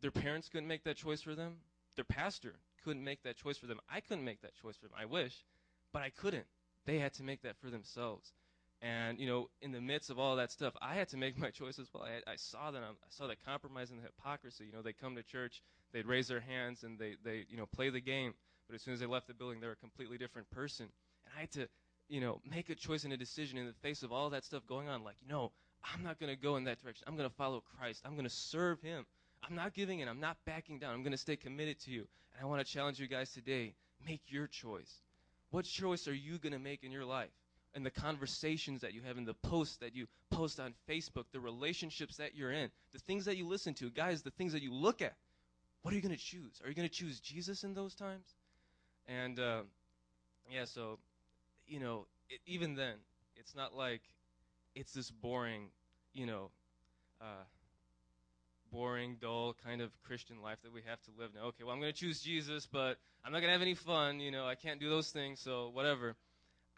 Their parents couldn't make that choice for them. Their pastor couldn't make that choice for them. I couldn't make that choice for them. I wish, but I couldn't. They had to make that for themselves. And you know, in the midst of all that stuff, I had to make my choice as well. I, I saw that I saw the compromise and the hypocrisy. You know, they come to church, they'd raise their hands, and they they you know play the game. But as soon as they left the building, they're a completely different person. And I had to, you know, make a choice and a decision in the face of all that stuff going on. Like, you know, I'm not going to go in that direction. I'm going to follow Christ. I'm going to serve Him. I'm not giving in. I'm not backing down. I'm going to stay committed to you. And I want to challenge you guys today. Make your choice. What choice are you going to make in your life? And the conversations that you have, in the posts that you post on Facebook, the relationships that you're in, the things that you listen to, guys, the things that you look at. What are you going to choose? Are you going to choose Jesus in those times? And uh, yeah, so you know, it, even then, it's not like it's this boring, you know, uh, boring, dull kind of Christian life that we have to live now. Okay, well, I'm going to choose Jesus, but I'm not going to have any fun. You know, I can't do those things, so whatever.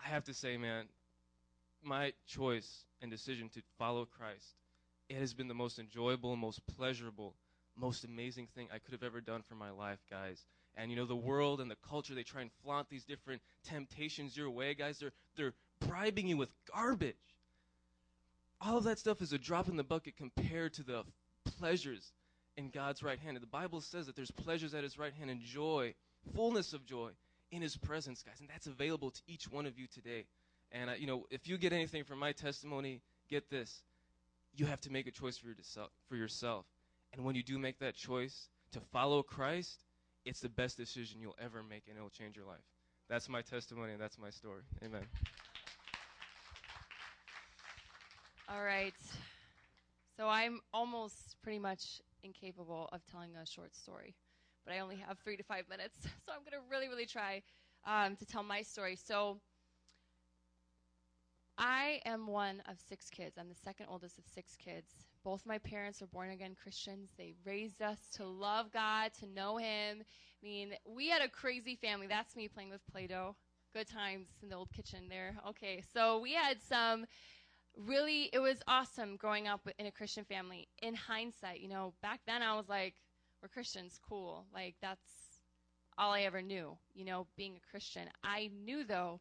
I have to say, man, my choice and decision to follow Christ, it has been the most enjoyable, most pleasurable, most amazing thing I could have ever done for my life, guys. And you know, the world and the culture, they try and flaunt these different temptations your way, guys. They're, they're bribing you with garbage. All of that stuff is a drop in the bucket compared to the pleasures in God's right hand. And the Bible says that there's pleasures at his right hand and joy, fullness of joy in his presence, guys. And that's available to each one of you today. And, uh, you know, if you get anything from my testimony, get this. You have to make a choice for, yourself, for yourself. And when you do make that choice to follow Christ, it's the best decision you'll ever make and it'll change your life. That's my testimony and that's my story. Amen. All right. So I'm almost pretty much incapable of telling a short story, but I only have three to five minutes. So I'm going to really, really try um, to tell my story. So I am one of six kids. I'm the second oldest of six kids. Both my parents are born again Christians. They raised us to love God, to know Him. I mean, we had a crazy family. That's me playing with Play Doh. Good times in the old kitchen there. Okay, so we had some really, it was awesome growing up in a Christian family. In hindsight, you know, back then I was like, we're Christians, cool. Like, that's all I ever knew, you know, being a Christian. I knew, though,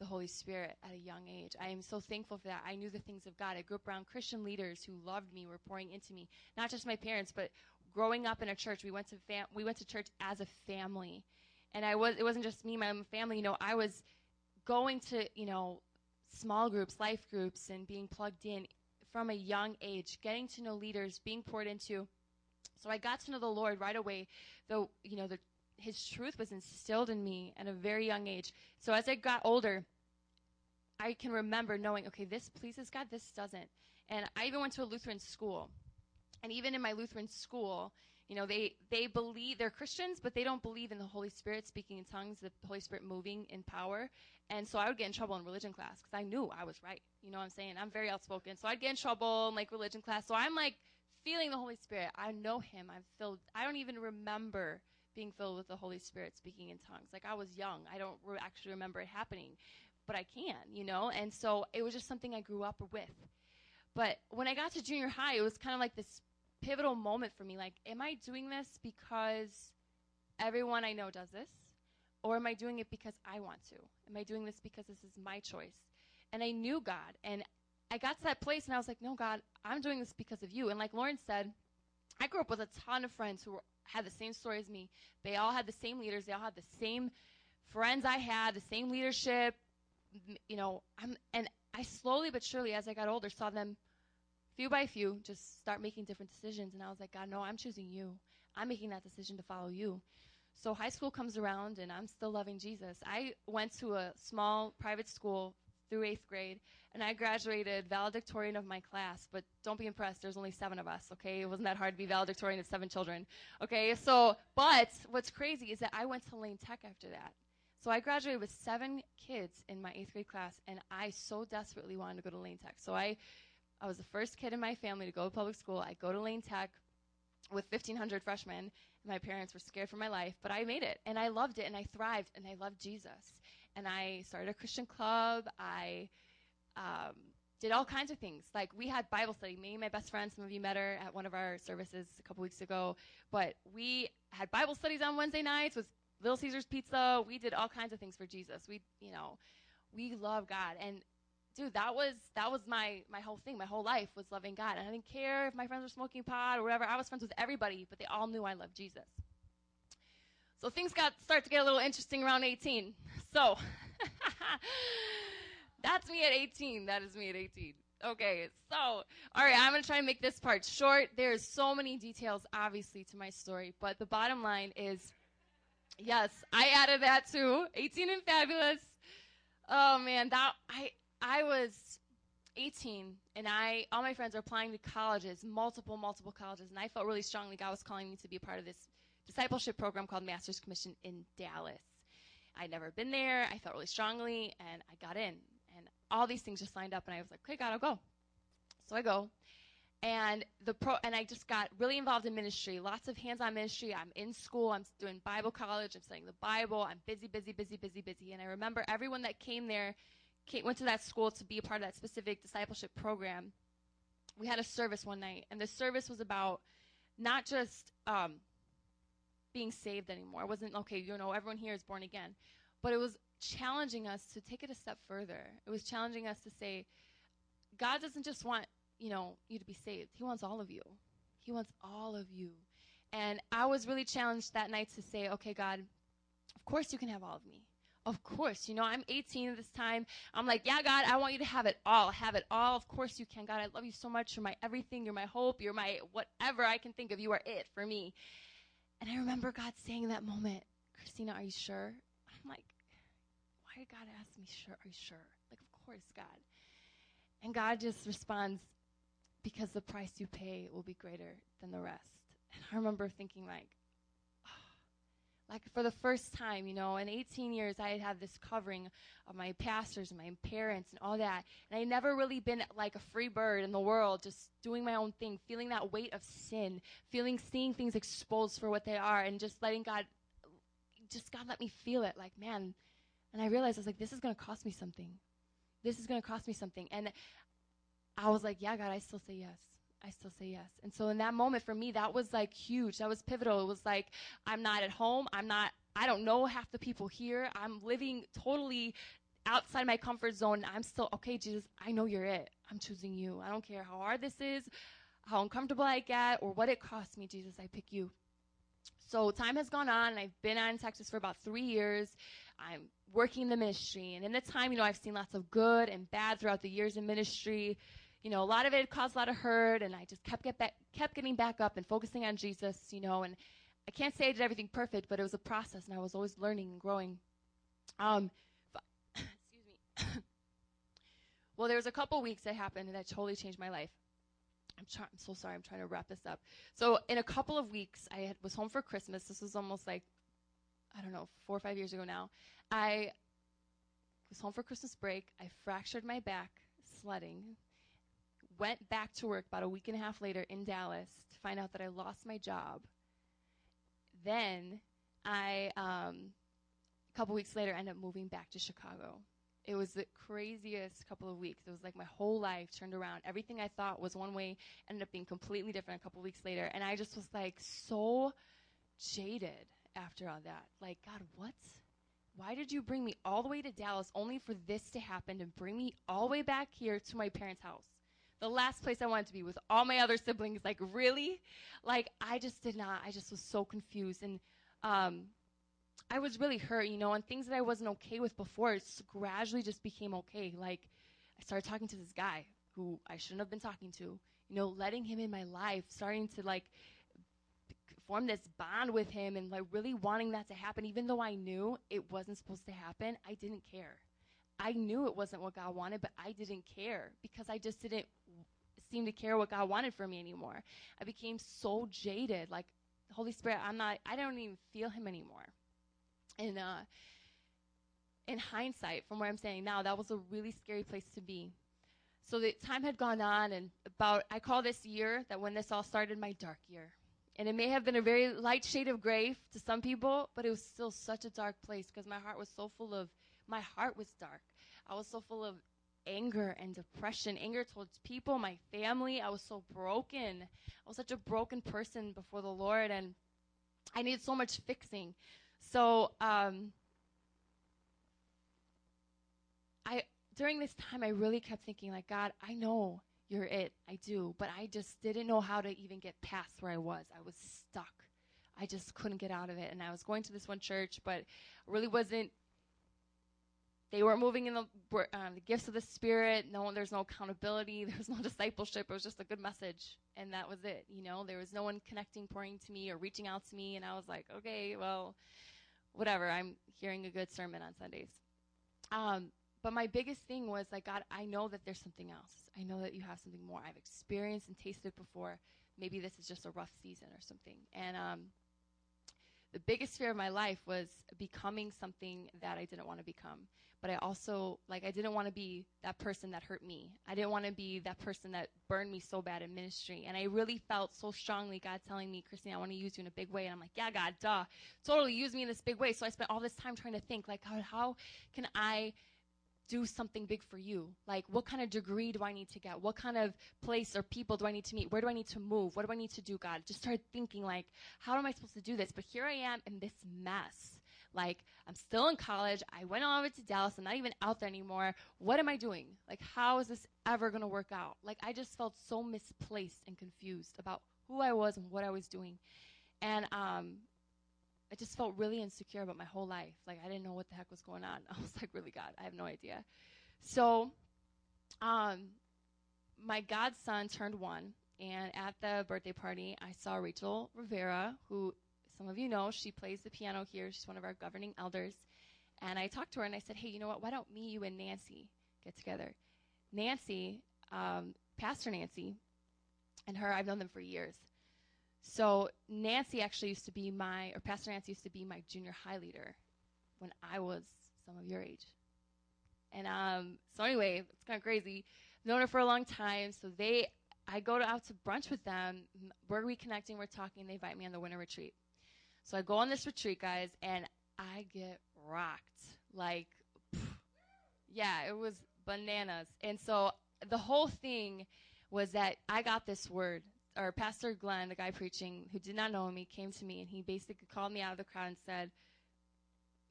the Holy Spirit at a young age. I am so thankful for that. I knew the things of God. I grew up around Christian leaders who loved me, were pouring into me. Not just my parents, but growing up in a church. We went to fam- we went to church as a family, and I was it wasn't just me, my own family. You know, I was going to you know small groups, life groups, and being plugged in from a young age, getting to know leaders, being poured into. So I got to know the Lord right away. Though you know the his truth was instilled in me at a very young age. So as I got older, I can remember knowing, okay, this pleases God, this doesn't. And I even went to a Lutheran school. And even in my Lutheran school, you know, they, they believe, they're Christians, but they don't believe in the Holy Spirit speaking in tongues, the Holy Spirit moving in power. And so I would get in trouble in religion class because I knew I was right. You know what I'm saying? I'm very outspoken. So I'd get in trouble in like religion class. So I'm like feeling the Holy Spirit. I know Him. I'm filled. I don't even remember being filled with the Holy Spirit speaking in tongues. Like I was young. I don't re- actually remember it happening, but I can, you know? And so it was just something I grew up with. But when I got to junior high, it was kind of like this pivotal moment for me. Like, am I doing this because everyone I know does this? Or am I doing it because I want to? Am I doing this because this is my choice? And I knew God. And I got to that place and I was like, no, God, I'm doing this because of you. And like Lauren said, I grew up with a ton of friends who were had the same story as me. They all had the same leaders. They all had the same friends I had, the same leadership. You know, I'm, and I slowly but surely, as I got older, saw them few by few just start making different decisions. And I was like, God, no, I'm choosing you. I'm making that decision to follow you. So high school comes around and I'm still loving Jesus. I went to a small private school through eighth grade, and I graduated valedictorian of my class. But don't be impressed, there's only seven of us, okay? It wasn't that hard to be valedictorian of seven children, okay? So, but what's crazy is that I went to Lane Tech after that. So I graduated with seven kids in my eighth grade class, and I so desperately wanted to go to Lane Tech. So I, I was the first kid in my family to go to public school. I go to Lane Tech with 1,500 freshmen. My parents were scared for my life, but I made it, and I loved it, and I thrived, and I loved Jesus and I started a Christian club. I um, did all kinds of things. Like we had Bible study. Me and my best friend, some of you met her at one of our services a couple weeks ago. But we had Bible studies on Wednesday nights with Little Caesars Pizza. We did all kinds of things for Jesus. We, you know, we love God. And dude, that was that was my my whole thing. My whole life was loving God. And I didn't care if my friends were smoking pot or whatever. I was friends with everybody, but they all knew I loved Jesus. So things got start to get a little interesting around 18. So that's me at 18. That is me at 18. Okay, so all right, I'm gonna try and make this part short. There's so many details, obviously, to my story, but the bottom line is, yes, I added that too. 18 and fabulous. Oh man, that I I was 18 and I all my friends are applying to colleges, multiple multiple colleges, and I felt really strongly God was calling me to be a part of this discipleship program called Master's Commission in Dallas. I'd never been there. I felt really strongly, and I got in. And all these things just lined up, and I was like, okay, God, I'll go. So I go. And the pro and I just got really involved in ministry, lots of hands-on ministry. I'm in school, I'm doing Bible college, I'm studying the Bible, I'm busy, busy, busy, busy, busy. And I remember everyone that came there came, went to that school to be a part of that specific discipleship program. We had a service one night, and the service was about not just um, being saved anymore. It wasn't, okay, you know, everyone here is born again. But it was challenging us to take it a step further. It was challenging us to say, God doesn't just want, you know, you to be saved. He wants all of you. He wants all of you. And I was really challenged that night to say, okay, God, of course you can have all of me. Of course, you know, I'm 18 at this time. I'm like, yeah, God, I want you to have it all. Have it all. Of course you can. God, I love you so much. You're my everything. You're my hope. You're my whatever I can think of. You are it for me. And I remember God saying in that moment, Christina, are you sure? I'm like, why did God ask me, sure? Are you sure? Like, of course, God. And God just responds, because the price you pay will be greater than the rest. And I remember thinking, like, like for the first time, you know, in 18 years, I had had this covering of my pastors and my parents and all that. And I never really been like a free bird in the world, just doing my own thing, feeling that weight of sin, feeling, seeing things exposed for what they are, and just letting God, just God let me feel it. Like, man. And I realized, I was like, this is going to cost me something. This is going to cost me something. And I was like, yeah, God, I still say yes. I still say yes. And so in that moment for me, that was like huge. That was pivotal. It was like, I'm not at home. I'm not, I don't know half the people here. I'm living totally outside my comfort zone. I'm still, okay, Jesus, I know you're it. I'm choosing you. I don't care how hard this is, how uncomfortable I get, or what it costs me, Jesus, I pick you. So time has gone on. I've been in Texas for about three years. I'm working in the ministry. And in the time, you know, I've seen lots of good and bad throughout the years in ministry you know, a lot of it caused a lot of hurt, and I just kept get back, kept getting back up and focusing on Jesus, you know. And I can't say I did everything perfect, but it was a process, and I was always learning and growing. Um, excuse me. well, there was a couple weeks that happened that totally changed my life. I'm, try- I'm so sorry. I'm trying to wrap this up. So, in a couple of weeks, I had, was home for Christmas. This was almost like, I don't know, four or five years ago now. I was home for Christmas break. I fractured my back sledding went back to work about a week and a half later in Dallas to find out that I lost my job. Then I, um, a couple weeks later, ended up moving back to Chicago. It was the craziest couple of weeks. It was like my whole life turned around. Everything I thought was one way ended up being completely different a couple weeks later. And I just was like so jaded after all that. Like, God, what? Why did you bring me all the way to Dallas only for this to happen and bring me all the way back here to my parents' house? The last place I wanted to be with all my other siblings. Like, really? Like, I just did not. I just was so confused. And um, I was really hurt, you know, and things that I wasn't okay with before gradually just became okay. Like, I started talking to this guy who I shouldn't have been talking to, you know, letting him in my life, starting to like form this bond with him and like really wanting that to happen, even though I knew it wasn't supposed to happen. I didn't care. I knew it wasn't what God wanted, but I didn't care because I just didn't seem to care what God wanted for me anymore. I became so jaded. Like, Holy Spirit, I'm not, I don't even feel Him anymore. And, uh, in hindsight, from where I'm standing now, that was a really scary place to be. So the time had gone on, and about, I call this year that when this all started, my dark year. And it may have been a very light shade of gray to some people, but it was still such a dark place because my heart was so full of, my heart was dark. I was so full of anger and depression, anger towards people, my family. I was so broken. I was such a broken person before the Lord, and I needed so much fixing. So, um, I during this time, I really kept thinking, like, God, I know you're it. I do, but I just didn't know how to even get past where I was. I was stuck. I just couldn't get out of it, and I was going to this one church, but really wasn't they weren't moving in the, um, the gifts of the Spirit. No, there's no accountability. There's no discipleship. It was just a good message, and that was it. You know, there was no one connecting, pouring to me, or reaching out to me. And I was like, okay, well, whatever. I'm hearing a good sermon on Sundays. Um, but my biggest thing was like, God, I know that there's something else. I know that you have something more. I've experienced and tasted before. Maybe this is just a rough season or something. And um, the biggest fear of my life was becoming something that I didn't want to become. But I also, like, I didn't want to be that person that hurt me. I didn't want to be that person that burned me so bad in ministry. And I really felt so strongly God telling me, Christine, I want to use you in a big way. And I'm like, yeah, God, duh. Totally use me in this big way. So I spent all this time trying to think, like, God, how can I do something big for you? Like, what kind of degree do I need to get? What kind of place or people do I need to meet? Where do I need to move? What do I need to do, God? Just started thinking, like, how am I supposed to do this? But here I am in this mess. Like, I'm still in college. I went all over to Dallas. I'm not even out there anymore. What am I doing? Like, how is this ever going to work out? Like, I just felt so misplaced and confused about who I was and what I was doing. And um, I just felt really insecure about my whole life. Like I didn't know what the heck was going on. I was like, really, God, I have no idea. So, um, my godson turned one, and at the birthday party, I saw Rachel Rivera, who some of you know, she plays the piano here. She's one of our governing elders. And I talked to her and I said, hey, you know what? Why don't me, you, and Nancy get together? Nancy, um, Pastor Nancy, and her, I've known them for years. So Nancy actually used to be my, or Pastor Nancy used to be my junior high leader when I was some of your age. And um, so anyway, it's kind of crazy. Known her for a long time. So they, I go to, out to brunch with them. We're reconnecting, we're talking. They invite me on the winter retreat. So I go on this retreat, guys, and I get rocked. Like, pff, yeah, it was bananas. And so the whole thing was that I got this word. Or Pastor Glenn, the guy preaching, who did not know me, came to me and he basically called me out of the crowd and said,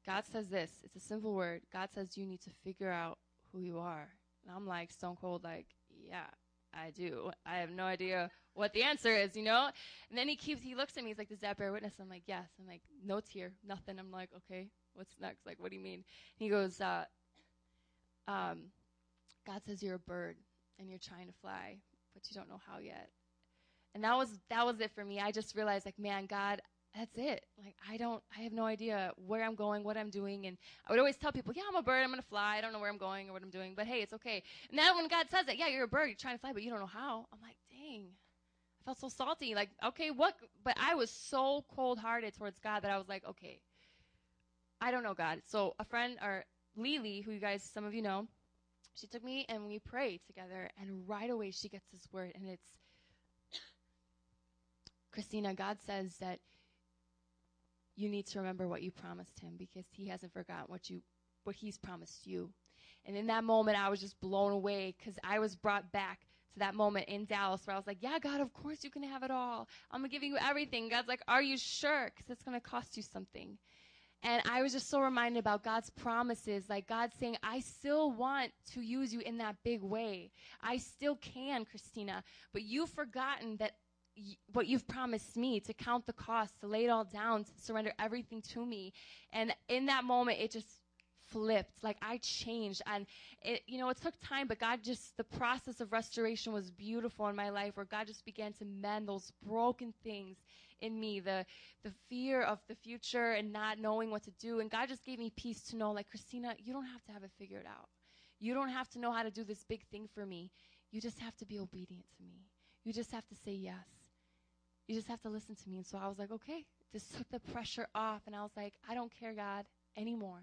God says this. It's a simple word. God says you need to figure out who you are. And I'm like stone cold, like, yeah, I do. I have no idea what the answer is, you know? And then he keeps, he looks at me, he's like, does that bear witness? I'm like, yes. I'm like, notes here, nothing. I'm like, okay, what's next? Like, what do you mean? And he goes, uh, um, God says you're a bird and you're trying to fly, but you don't know how yet. And that was, that was it for me. I just realized like, man, God, that's it. Like I don't, I have no idea where I'm going, what I'm doing, and I would always tell people, "Yeah, I'm a bird. I'm gonna fly. I don't know where I'm going or what I'm doing, but hey, it's okay." And then when God says that, "Yeah, you're a bird. You're trying to fly, but you don't know how," I'm like, "Dang." I felt so salty. Like, okay, what? But I was so cold-hearted towards God that I was like, okay, I don't know God. So a friend, or Lily, who you guys, some of you know, she took me and we prayed together, and right away she gets this word, and it's Christina. God says that you need to remember what you promised him because he hasn't forgotten what you what he's promised you. And in that moment I was just blown away cuz I was brought back to that moment in Dallas where I was like, "Yeah, God, of course you can have it all. I'm give you everything." God's like, "Are you sure? Cuz it's going to cost you something." And I was just so reminded about God's promises, like God saying, I still want to use you in that big way. I still can, Christina, but you've forgotten that what you've promised me to count the cost, to lay it all down, to surrender everything to me. And in that moment, it just flipped. Like I changed. And it, you know, it took time, but God just, the process of restoration was beautiful in my life where God just began to mend those broken things in me, the, the fear of the future and not knowing what to do. And God just gave me peace to know, like, Christina, you don't have to have it figured out. You don't have to know how to do this big thing for me. You just have to be obedient to me. You just have to say yes. You just have to listen to me. And so I was like, okay, just took the pressure off. And I was like, I don't care, God, anymore.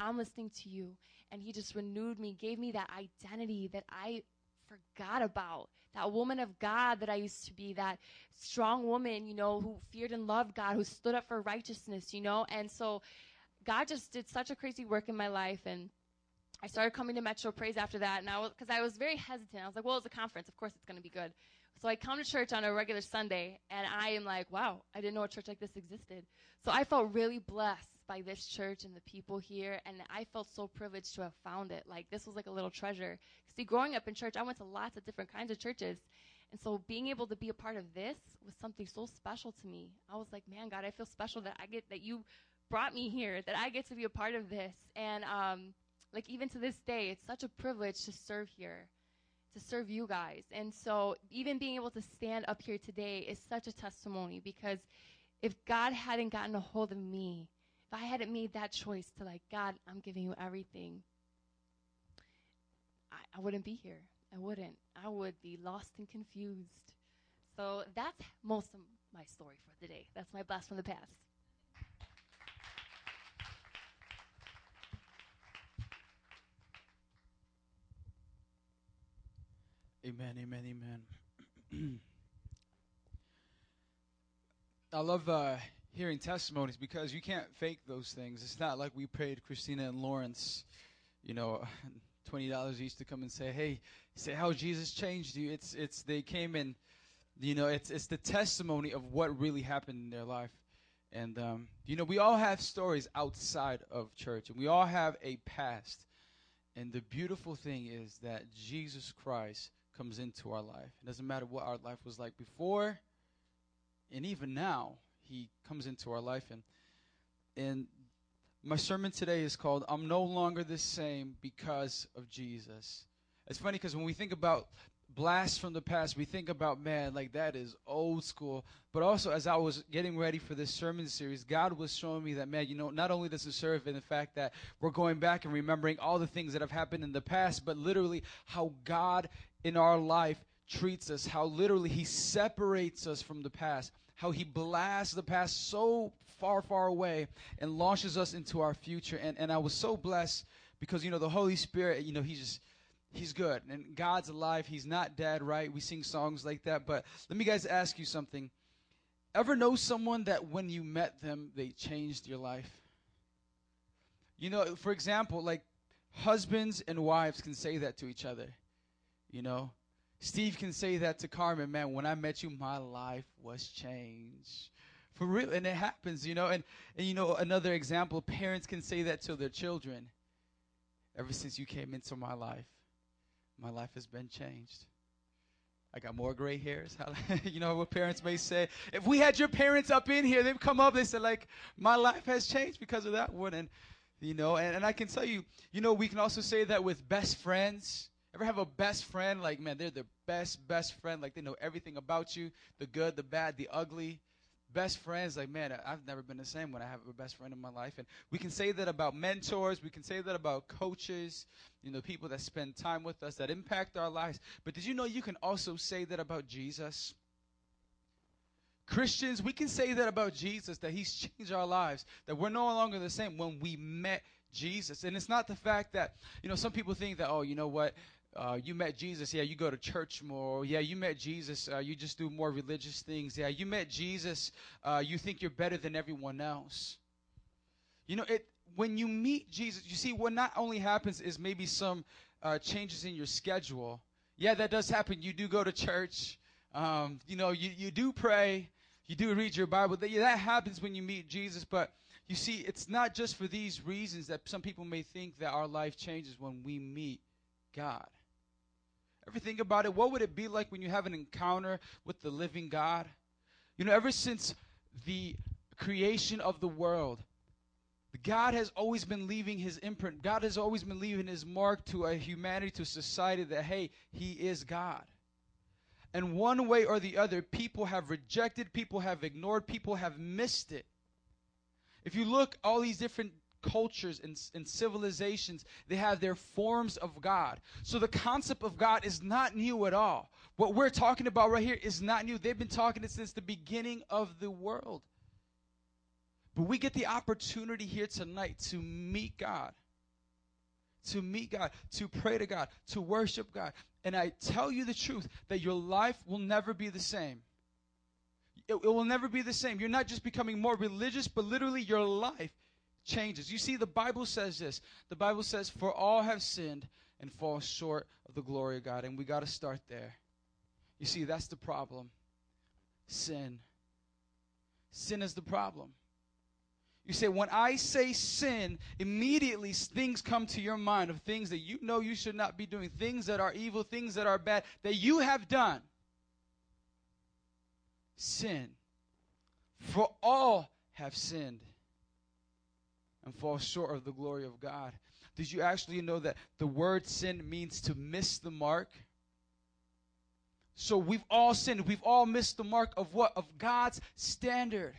I'm listening to you. And he just renewed me, gave me that identity that I forgot about. That woman of God that I used to be, that strong woman, you know, who feared and loved God, who stood up for righteousness, you know. And so God just did such a crazy work in my life. And I started coming to Metro Praise after that. And I was, because I was very hesitant. I was like, well, it's a conference. Of course it's going to be good. So I come to church on a regular Sunday, and I am like, wow, I didn't know a church like this existed. So I felt really blessed by this church and the people here, and I felt so privileged to have found it. Like, this was like a little treasure. See, growing up in church, I went to lots of different kinds of churches. And so being able to be a part of this was something so special to me. I was like, man, God, I feel special that I get, that you brought me here, that I get to be a part of this. And, um, like, even to this day, it's such a privilege to serve here to serve you guys. And so even being able to stand up here today is such a testimony because if God hadn't gotten a hold of me, if I hadn't made that choice to like, God, I'm giving you everything, I, I wouldn't be here. I wouldn't. I would be lost and confused. So that's most of my story for the day. That's my blast from the past. Amen, amen, amen. I love uh, hearing testimonies because you can't fake those things. It's not like we paid Christina and Lawrence, you know, twenty dollars each to come and say, "Hey, say how Jesus changed you." It's it's they came and, you know, it's it's the testimony of what really happened in their life, and um, you know, we all have stories outside of church, and we all have a past. And the beautiful thing is that Jesus Christ comes into our life. It doesn't matter what our life was like before, and even now, He comes into our life. And and my sermon today is called "I'm No Longer the Same Because of Jesus." It's funny because when we think about blast from the past, we think about, man, like that is old school. But also, as I was getting ready for this sermon series, God was showing me that, man, you know, not only does it serve in the fact that we're going back and remembering all the things that have happened in the past, but literally how God in our life treats us, how literally He separates us from the past, how He blasts the past so far, far away and launches us into our future. And, and I was so blessed because, you know, the Holy Spirit, you know, He just he's good and God's alive. He's not dead, right? We sing songs like that. But let me guys ask you something. Ever know someone that when you met them, they changed your life? You know, for example, like husbands and wives can say that to each other. You know, Steve can say that to Carmen, man, when I met you, my life was changed. For real. And it happens, you know. And, and you know, another example, parents can say that to their children. Ever since you came into my life, my life has been changed. I got more gray hairs. you know what parents may say. If we had your parents up in here, they'd come up, they said, like, my life has changed because of that one. And, you know, and, and I can tell you, you know, we can also say that with best friends. Ever have a best friend? Like, man, they're the best, best friend. Like, they know everything about you the good, the bad, the ugly best friends, like, man, I've never been the same when I have a best friend in my life. And we can say that about mentors. We can say that about coaches, you know, people that spend time with us, that impact our lives. But did you know you can also say that about Jesus? Christians, we can say that about Jesus, that he's changed our lives, that we're no longer the same when we met Jesus. And it's not the fact that, you know, some people think that, oh, you know what, uh, you met Jesus, yeah, you go to church more. Yeah, you met Jesus, uh, you just do more religious things. Yeah, you met Jesus, uh, you think you're better than everyone else. You know, it when you meet Jesus, you see what not only happens is maybe some uh, changes in your schedule. Yeah, that does happen. You do go to church. Um, you know, you, you do pray. You do read your Bible. That, yeah, that happens when you meet Jesus. But you see, it's not just for these reasons that some people may think that our life changes when we meet God. Ever think about it? What would it be like when you have an encounter with the living God? You know, ever since the creation of the world, God has always been leaving his imprint. God has always been leaving his mark to a humanity, to society that, hey, he is God. And one way or the other, people have rejected, people have ignored, people have missed it. If you look all these different cultures and, and civilizations, they have their forms of God. So the concept of God is not new at all. What we're talking about right here is not new. They've been talking it since the beginning of the world. But we get the opportunity here tonight to meet God, to meet God, to pray to God, to worship God. And I tell you the truth that your life will never be the same. It, it, will never be the same. You're not just becoming more religious, but literally your life changes. You see, the Bible says this. The Bible says, For all have sinned and fall short of the glory of God. And we got to start there. You see, that's the problem. Sin. Sin is the problem. You say, when I say sin, immediately things come to your mind of things that you know you should not be doing, things that are evil, things that are bad, that you have done. Sin. For all have sinned and fall short of the glory of God. Did you actually know that the word sin means to miss the mark? So we've all sinned. We've all missed the mark of what? Of God's standard.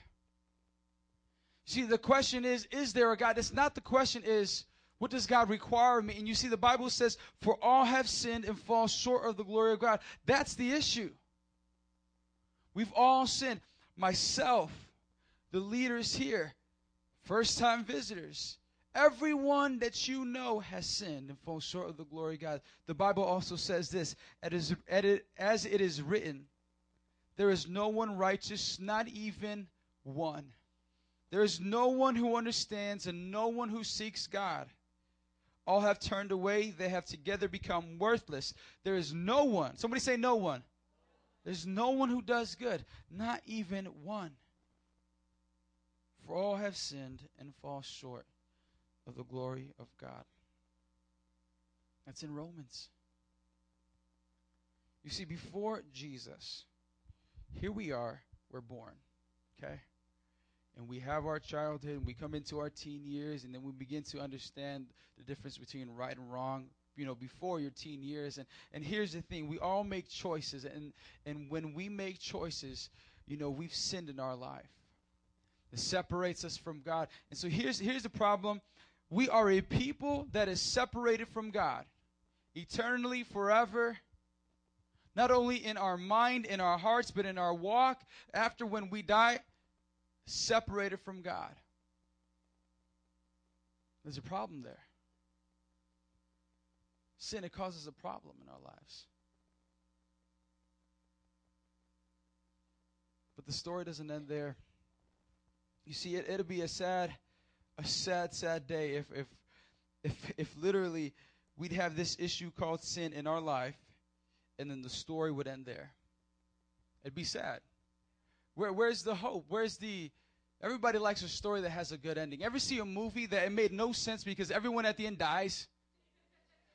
See, the question is, is there a God? It's not the question is, what does God require of me? And you see, the Bible says, for all have sinned and fall short of the glory of God. That's the issue. We've all sinned. Myself, the leaders here, first time visitors. Everyone that you know has sinned and fallen short of the glory of God. The Bible also says this as it is written, there is no one righteous, not even one. There is no one who understands and no one who seeks God. All have turned away, they have together become worthless. There is no one. Somebody say, no one. There's no one who does good, not even one. For all have sinned and fall short of the glory of God. That's in Romans. You see, before Jesus, here we are, we're born, okay? And we have our childhood, and we come into our teen years, and then we begin to understand the difference between right and wrong. you know, before your teen years. And, and here's the thing we all make choices. And, and when we make choices, you know, we've sinned in our life. It separates us from God. And so here's, here's the problem we are a people that is separated from God eternally, forever. Not only in our mind, in our hearts, but in our walk after when we die, separated from God. There's a problem there. Sin, it causes a problem in our lives. But the story doesn't end there. You see, it, it'll be a sad, a sad, sad day if, if, if, if literally we'd have this issue called sin in our life, and then the story would end there. It'd be sad. Where, where's the hope? Where's the Everybody likes a story that has a good ending. Ever see a movie that it made no sense because everyone at the end dies?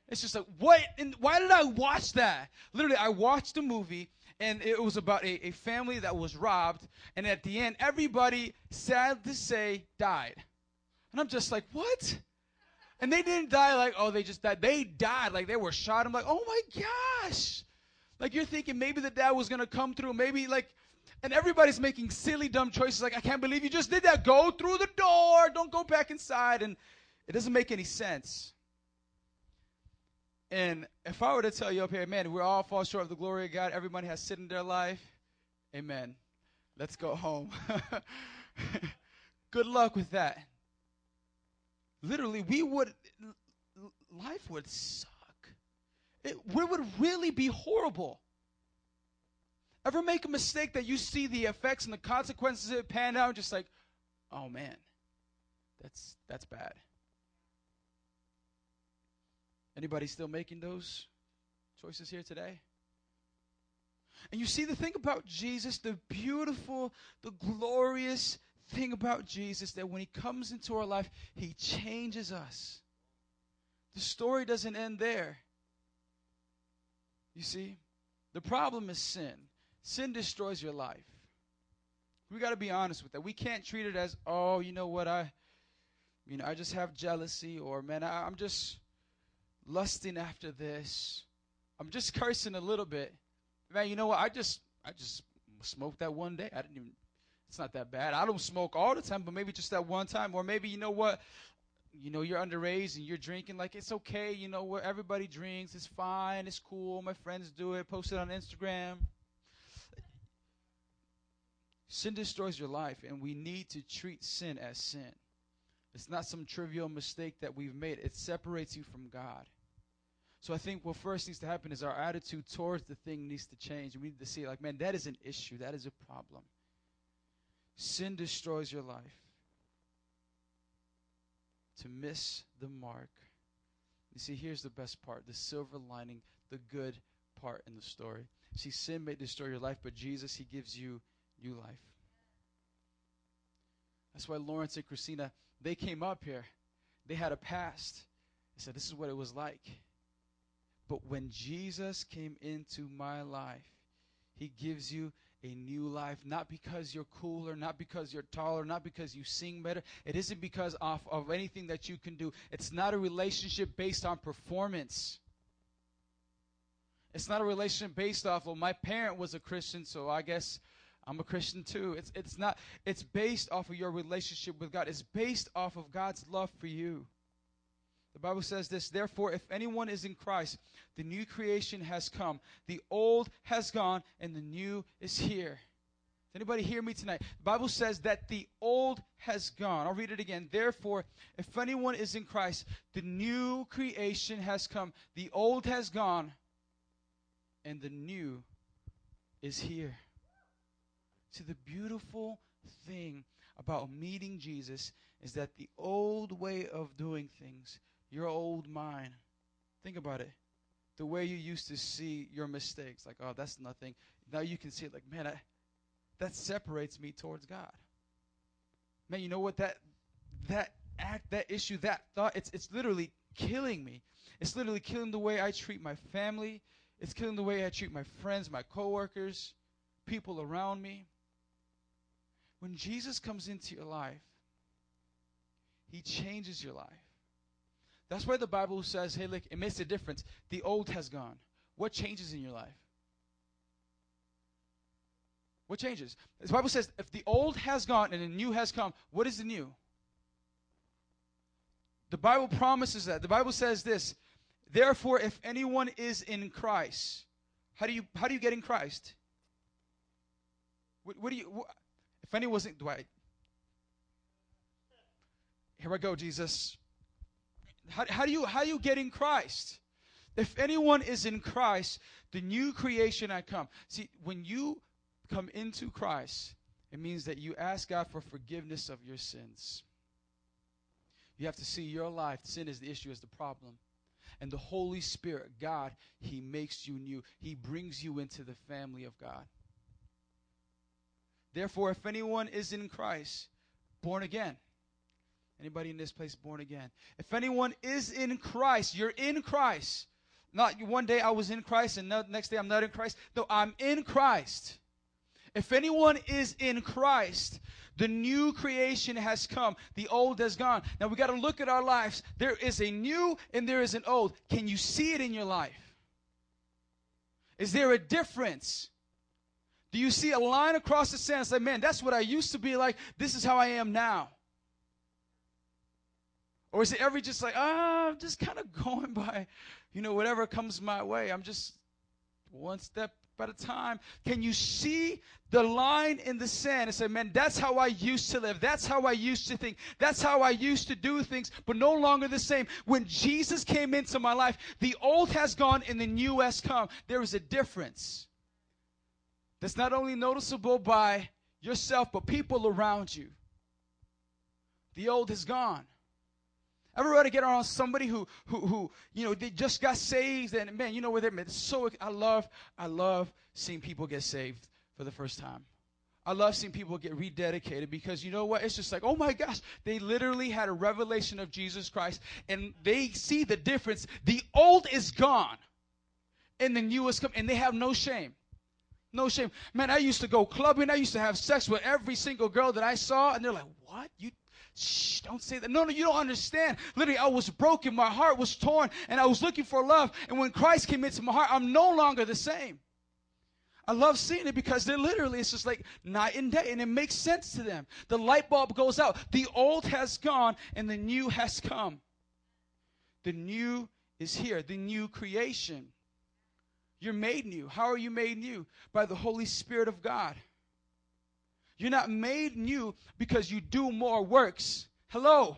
It's just like, what? And why did I watch that? Literally, I watched a movie and it was about a, a family that was robbed. And at the end, everybody, sad to say, died. And I'm just like, what? And they didn't die like, oh, they just died. They died like they were shot. I'm like, oh my gosh. Like you're thinking maybe the dad was going to come through. Maybe like and everybody's making silly, dumb choices like, I can't believe you just did that. Go through the door. Don't go back inside. And it doesn't make any sense. And if I were to tell you up here, man, we all fall short of the glory of God, everybody has sin in their life, amen. Let's go home. Good luck with that. Literally, we would, life would suck. It, we would really be horrible. Ever make a mistake that you see the effects and the consequences of it pan out, just like, oh man, that's that's bad. Anybody still making those choices here today? And you see the thing about Jesus, the beautiful, the glorious thing about Jesus, that when he comes into our life, he changes us. The story doesn't end there. You see, the problem is sin. Sin destroys your life. We got to be honest with that. We can't treat it as, oh, you know what, I, you know, I just have jealousy, or man, I, I'm just lusting after this. I'm just cursing a little bit. Man, you know what? I just, I just smoked that one day. I didn't even. It's not that bad. I don't smoke all the time, but maybe just that one time, or maybe you know what? you know, you're underage and you're drinking, like it's okay, you know, where everybody drinks, it's fine, it's cool, my friends do it, post it on Instagram. Sin destroys your life, and we need to treat sin as sin. It's not some trivial mistake that we've made, it separates you from God. So I think what first needs to happen is our attitude towards the thing needs to change. We need to see, like, man, that is an issue, that is a problem. Sin destroys your life. To miss the mark. You see, here's the best part the silver lining, the good part in the story. See, sin may destroy your life, but Jesus, He gives you new life. That's why Lawrence and Christina, they came up here. They had a past. They said, This is what it was like. But when Jesus came into my life, He gives you a new life, not because you're cooler, not because you're taller, not because you sing better. It isn't because of, of anything that you can do. It's not a relationship based on performance. It's not a relationship based off, well, my parent was a Christian, so I guess I'm a Christian too. It's, it's not, it's based off of your relationship with God. It's based off of God's love for you. The Bible says this, therefore, if anyone is in Christ, the new creation has come. The old has gone and the new is here. Does anybody hear me tonight? The Bible says that the old has gone. I'll read it again. Therefore, if anyone is in Christ, the new creation has come. The old has gone and the new is here. See, the beautiful thing about meeting Jesus is that the old way of doing things, your old mind, think about it. The way you used to see your mistakes, like, oh, that's nothing. Now you can see it like, man, I, that separates me towards God. Man, you know what? That that act, that issue, that thought, it's it's literally killing me. It's literally killing the way I treat my family. It's killing the way I treat my friends, my coworkers, people around me. When Jesus comes into your life, he changes your life. That's why the Bible says, hey, look, it makes a difference. The old has gone. What changes in your life? What changes? The Bible says, if the old has gone and the new has come, what is the new? The Bible promises that. The Bible says this Therefore, if anyone is in Christ, how do you how do you get in Christ? What, what do you? Anyone wasn't, Dwight. Here I go, Jesus. How, how do you how do you get in Christ? If anyone is in Christ, the new creation I come. See, when you come into Christ, it means that you ask God for forgiveness of your sins. You have to see your life, sin is the issue, is the problem. And the Holy Spirit, God, He makes you new. He brings you into the family of God. Therefore, if anyone is in Christ, born again. Anybody in this place born again? If anyone is in Christ, you're in Christ. Not one day I was in Christ and the next day I'm not in Christ. No, I'm in Christ. If anyone is in Christ, the new creation has come. The old has gone. Now we got to look at our lives. There is a new and there is an old. Can you see it in your life? Is there a difference? Do you see a line across the sand? Say, man, that's what I used to be like. This is how I am now. Or is it every just like, ah, I'm just kind of going by, you know, whatever comes my way. I'm just one step at a time. Can you see the line in the sand and say, man, that's how I used to live. That's how I used to think. That's how I used to do things, but no longer the same. When Jesus came into my life, the old has gone and the new has come. There is a difference that's not only noticeable by yourself, but people around you. The old is gone. Ever ready get around somebody who, who, who, you know, they just got saved and man, you know where they're, so, I love, I love seeing people get saved for the first time. I love seeing people get rededicated because you know what? It's just like, oh my gosh, they literally had a revelation of Jesus Christ and they see the difference. The old is gone and the new is come and they have no shame. No shame. Man, I used to go clubbing. I used to have sex with every single girl that I saw, and they're like, What? You Shh, don't say that. No, no, you don't understand. Literally, I was broken. My heart was torn, and I was looking for love. And when Christ came into my heart, I'm no longer the same. I love seeing it because they're literally, it's just like night and day, and it makes sense to them. The light bulb goes out. The old has gone, and the new has come. The new is here, the new creation. You're made new. How are you made new? By the Holy Spirit of God. You're not made new because you do more works. Hello.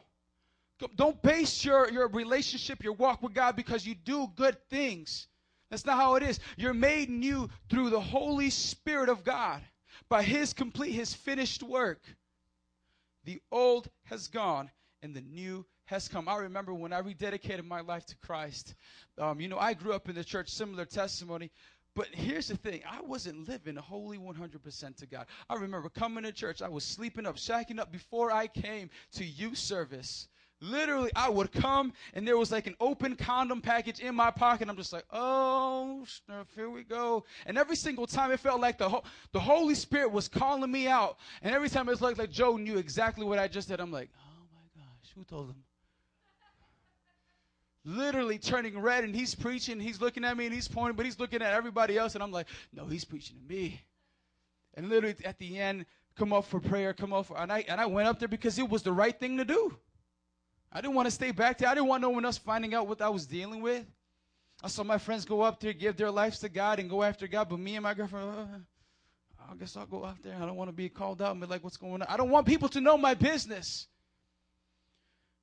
Don't base your, your relationship, your walk with God because you do good things. That's not how it is. You're made new through the Holy Spirit of God by His complete, His finished work. The old has gone and the new has come. I remember when I rededicated my life to Christ. Um, you know, I grew up in the church, similar testimony. But here's the thing I wasn't living wholly 100% to God. I remember coming to church, I was sleeping up, shacking up before I came to youth service. Literally, I would come and there was like an open condom package in my pocket. I'm just like, oh, here we go. And every single time it felt like the, ho- the Holy Spirit was calling me out. And every time it was like, like Joe knew exactly what I just did. I'm like, oh my gosh, who told him? Literally turning red and he's preaching he's looking at me and he's pointing but he's looking at everybody else and i'm like no he's preaching to me. And literally at the end come up for prayer come up for and i and i went up there because it was the right thing to do. I didn't want to stay back there. I didn't want no one else finding out what i was dealing with. I saw my friends go up there give their lives to god and go after god but me and my girlfriend uh, i guess i'll go out there. I don't want to be called out and be like what's going on? I don't want people to know my business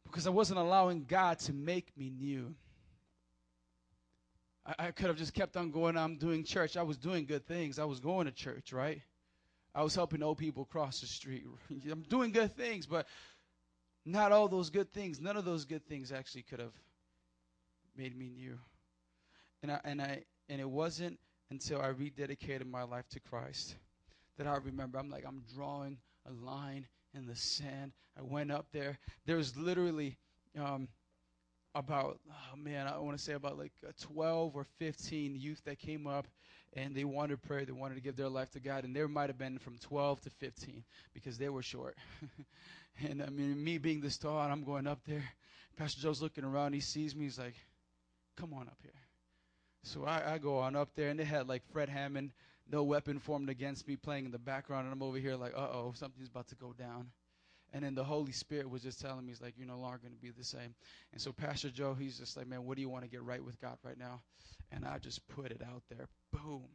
because I wasn't allowing God to make me new. I, I could have just kept on going. I'm doing church. I was doing good things. I was going to church, right? I was helping old people cross the street. I'm doing good things, but not all those good things. None of those good things actually could have made me new. And I and I and it wasn't until I rededicated my life to Christ that I remember. I'm like I'm drawing a line in the sand. I went up there. There was literally um, about, oh man, I want to say about like 12 or 15 youth that came up. and they wanted prayer. They wanted to give their life to God, and there might have been from 12 to 15 because they were short. and I mean, me being this tall, and I'm going up there. Pastor Joe's looking around. He sees me. He's like, "Come on up here." So I, I go on up there, and they had like Fred Hammond, no weapon formed against me, playing in the background, and I'm over here like, "Uh oh, something's about to go down." And then the Holy Spirit was just telling me, "He's like, you're no longer going to be the same." And so Pastor Joe, he's just like, "Man, what do you want to get right with God right now?" And I just put it out there. Boom.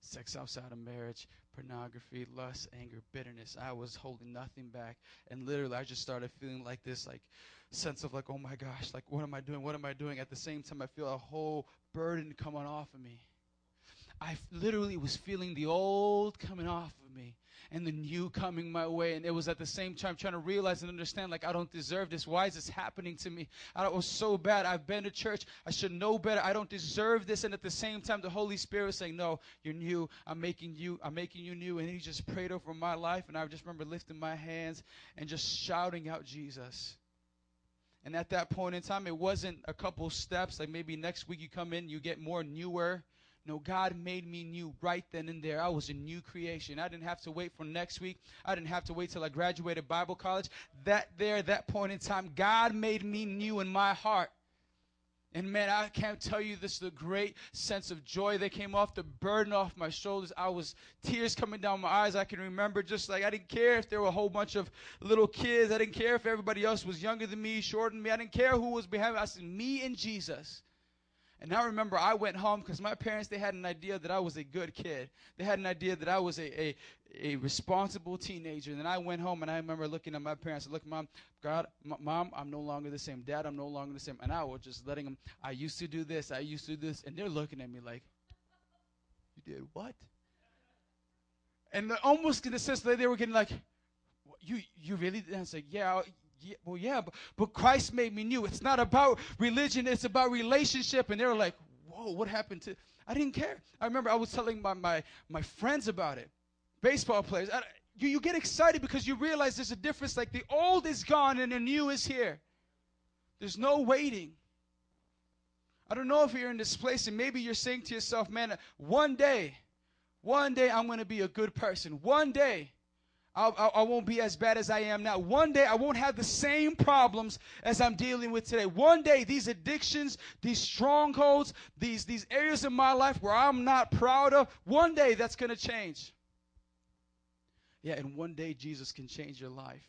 Sex outside of marriage, pornography, lust, anger, bitterness. I was holding nothing back. And literally, I just started feeling like this, like, sense of like, oh my gosh, like, what am I doing? What am I doing? At the same time, I feel a whole burden coming off of me. I literally was feeling the old coming off of me and the new coming my way. And it was at the same time trying to realize and understand, like, I don't deserve this. Why is this happening to me? I was so bad. I've been to church. I should know better. I don't deserve this. And at the same time, the Holy Spirit was saying, No, you're new. I'm making you, I'm making you new. And he just prayed over my life. And I just remember lifting my hands and just shouting out Jesus. And at that point in time, it wasn't a couple steps. Like maybe next week you come in, you get more newer. No, God made me new right then and there. I was a new creation. I didn't have to wait for next week. I didn't have to wait till I graduated Bible college. That there, that point in time, God made me new in my heart. And man, I can't tell you this the great sense of joy that came off, the burden off my shoulders. I was tears coming down my eyes. I can remember just like I didn't care if there were a whole bunch of little kids. I didn't care if everybody else was younger than me, shorter than me. I didn't care who was behind me. I said, me and Jesus. And I remember I went home because my parents, they had an idea that I was a good kid. They had an idea that I was a, a, a responsible teenager. And then I went home and I remember looking at my parents. I look, mom, God, m- mom, I'm no longer the same. Dad, I'm no longer the same. And I was just letting them, I used to do this. I used to do this. And they're looking at me like, you did what? And almost in the sense they were getting like, you, you really? Did? And I was like, yeah, yeah, well, yeah, but, but Christ made me new. It's not about religion, it's about relationship. And they were like, whoa, what happened to. I didn't care. I remember I was telling my, my, my friends about it, baseball players. I, you, you get excited because you realize there's a difference. Like the old is gone and the new is here. There's no waiting. I don't know if you're in this place and maybe you're saying to yourself, man, one day, one day I'm going to be a good person. One day I will not be as bad as I am now. One day I won't have the same problems as I'm dealing with today. One day these addictions, these strongholds, these, these areas of my life where I'm not proud of, one day that's going to change. Yeah, and one day Jesus can change your life.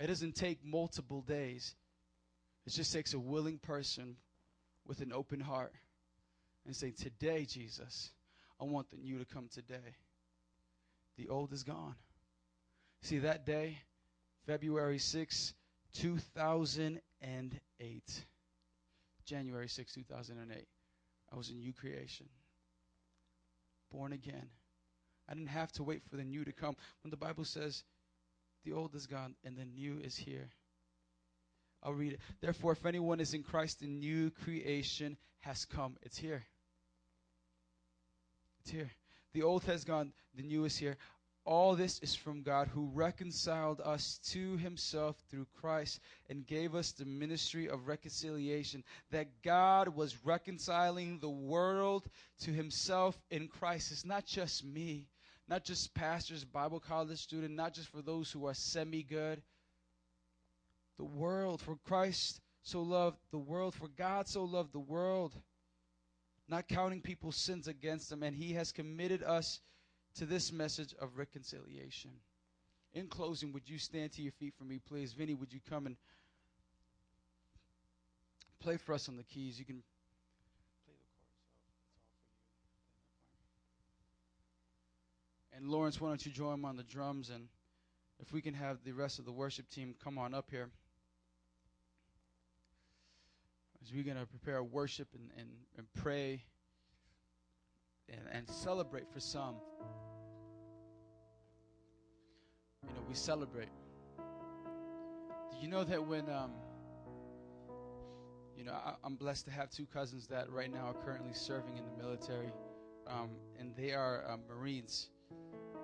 It doesn't take multiple days. It just takes a willing person with an open heart and say, Today, Jesus, I want the new to come today. The old is gone. See, that day, February 6, 2008, January 6, 2008, I was a new creation, born again. I didn't have to wait for the new to come. When the Bible says, the old is gone and the new is here. I'll read it. Therefore, if anyone is in Christ, the new creation has come. It's here. It's here. The old has gone, the new is here. All this is from God who reconciled us to himself through Christ and gave us the ministry of reconciliation. That God was reconciling the world to himself in Christ. It's not just me, not just pastors, Bible college student, not just for those who are semi good. The world, for Christ so loved the world, for God so loved the world, not counting people's sins against them, and he has committed us to this message of reconciliation. In closing, would you stand to your feet for me, please? Vinny, would you come and play for us on the keys? You can play the chords. And Lawrence, why don't you join him on the drums? And if we can have the rest of the worship team come on up here. As we're going to prepare worship and, and, and pray and, and celebrate for some you know, we celebrate. Do you know that when, um, you know, I, am blessed to have two cousins that right now are currently serving in the military, um, and they are um, Marines,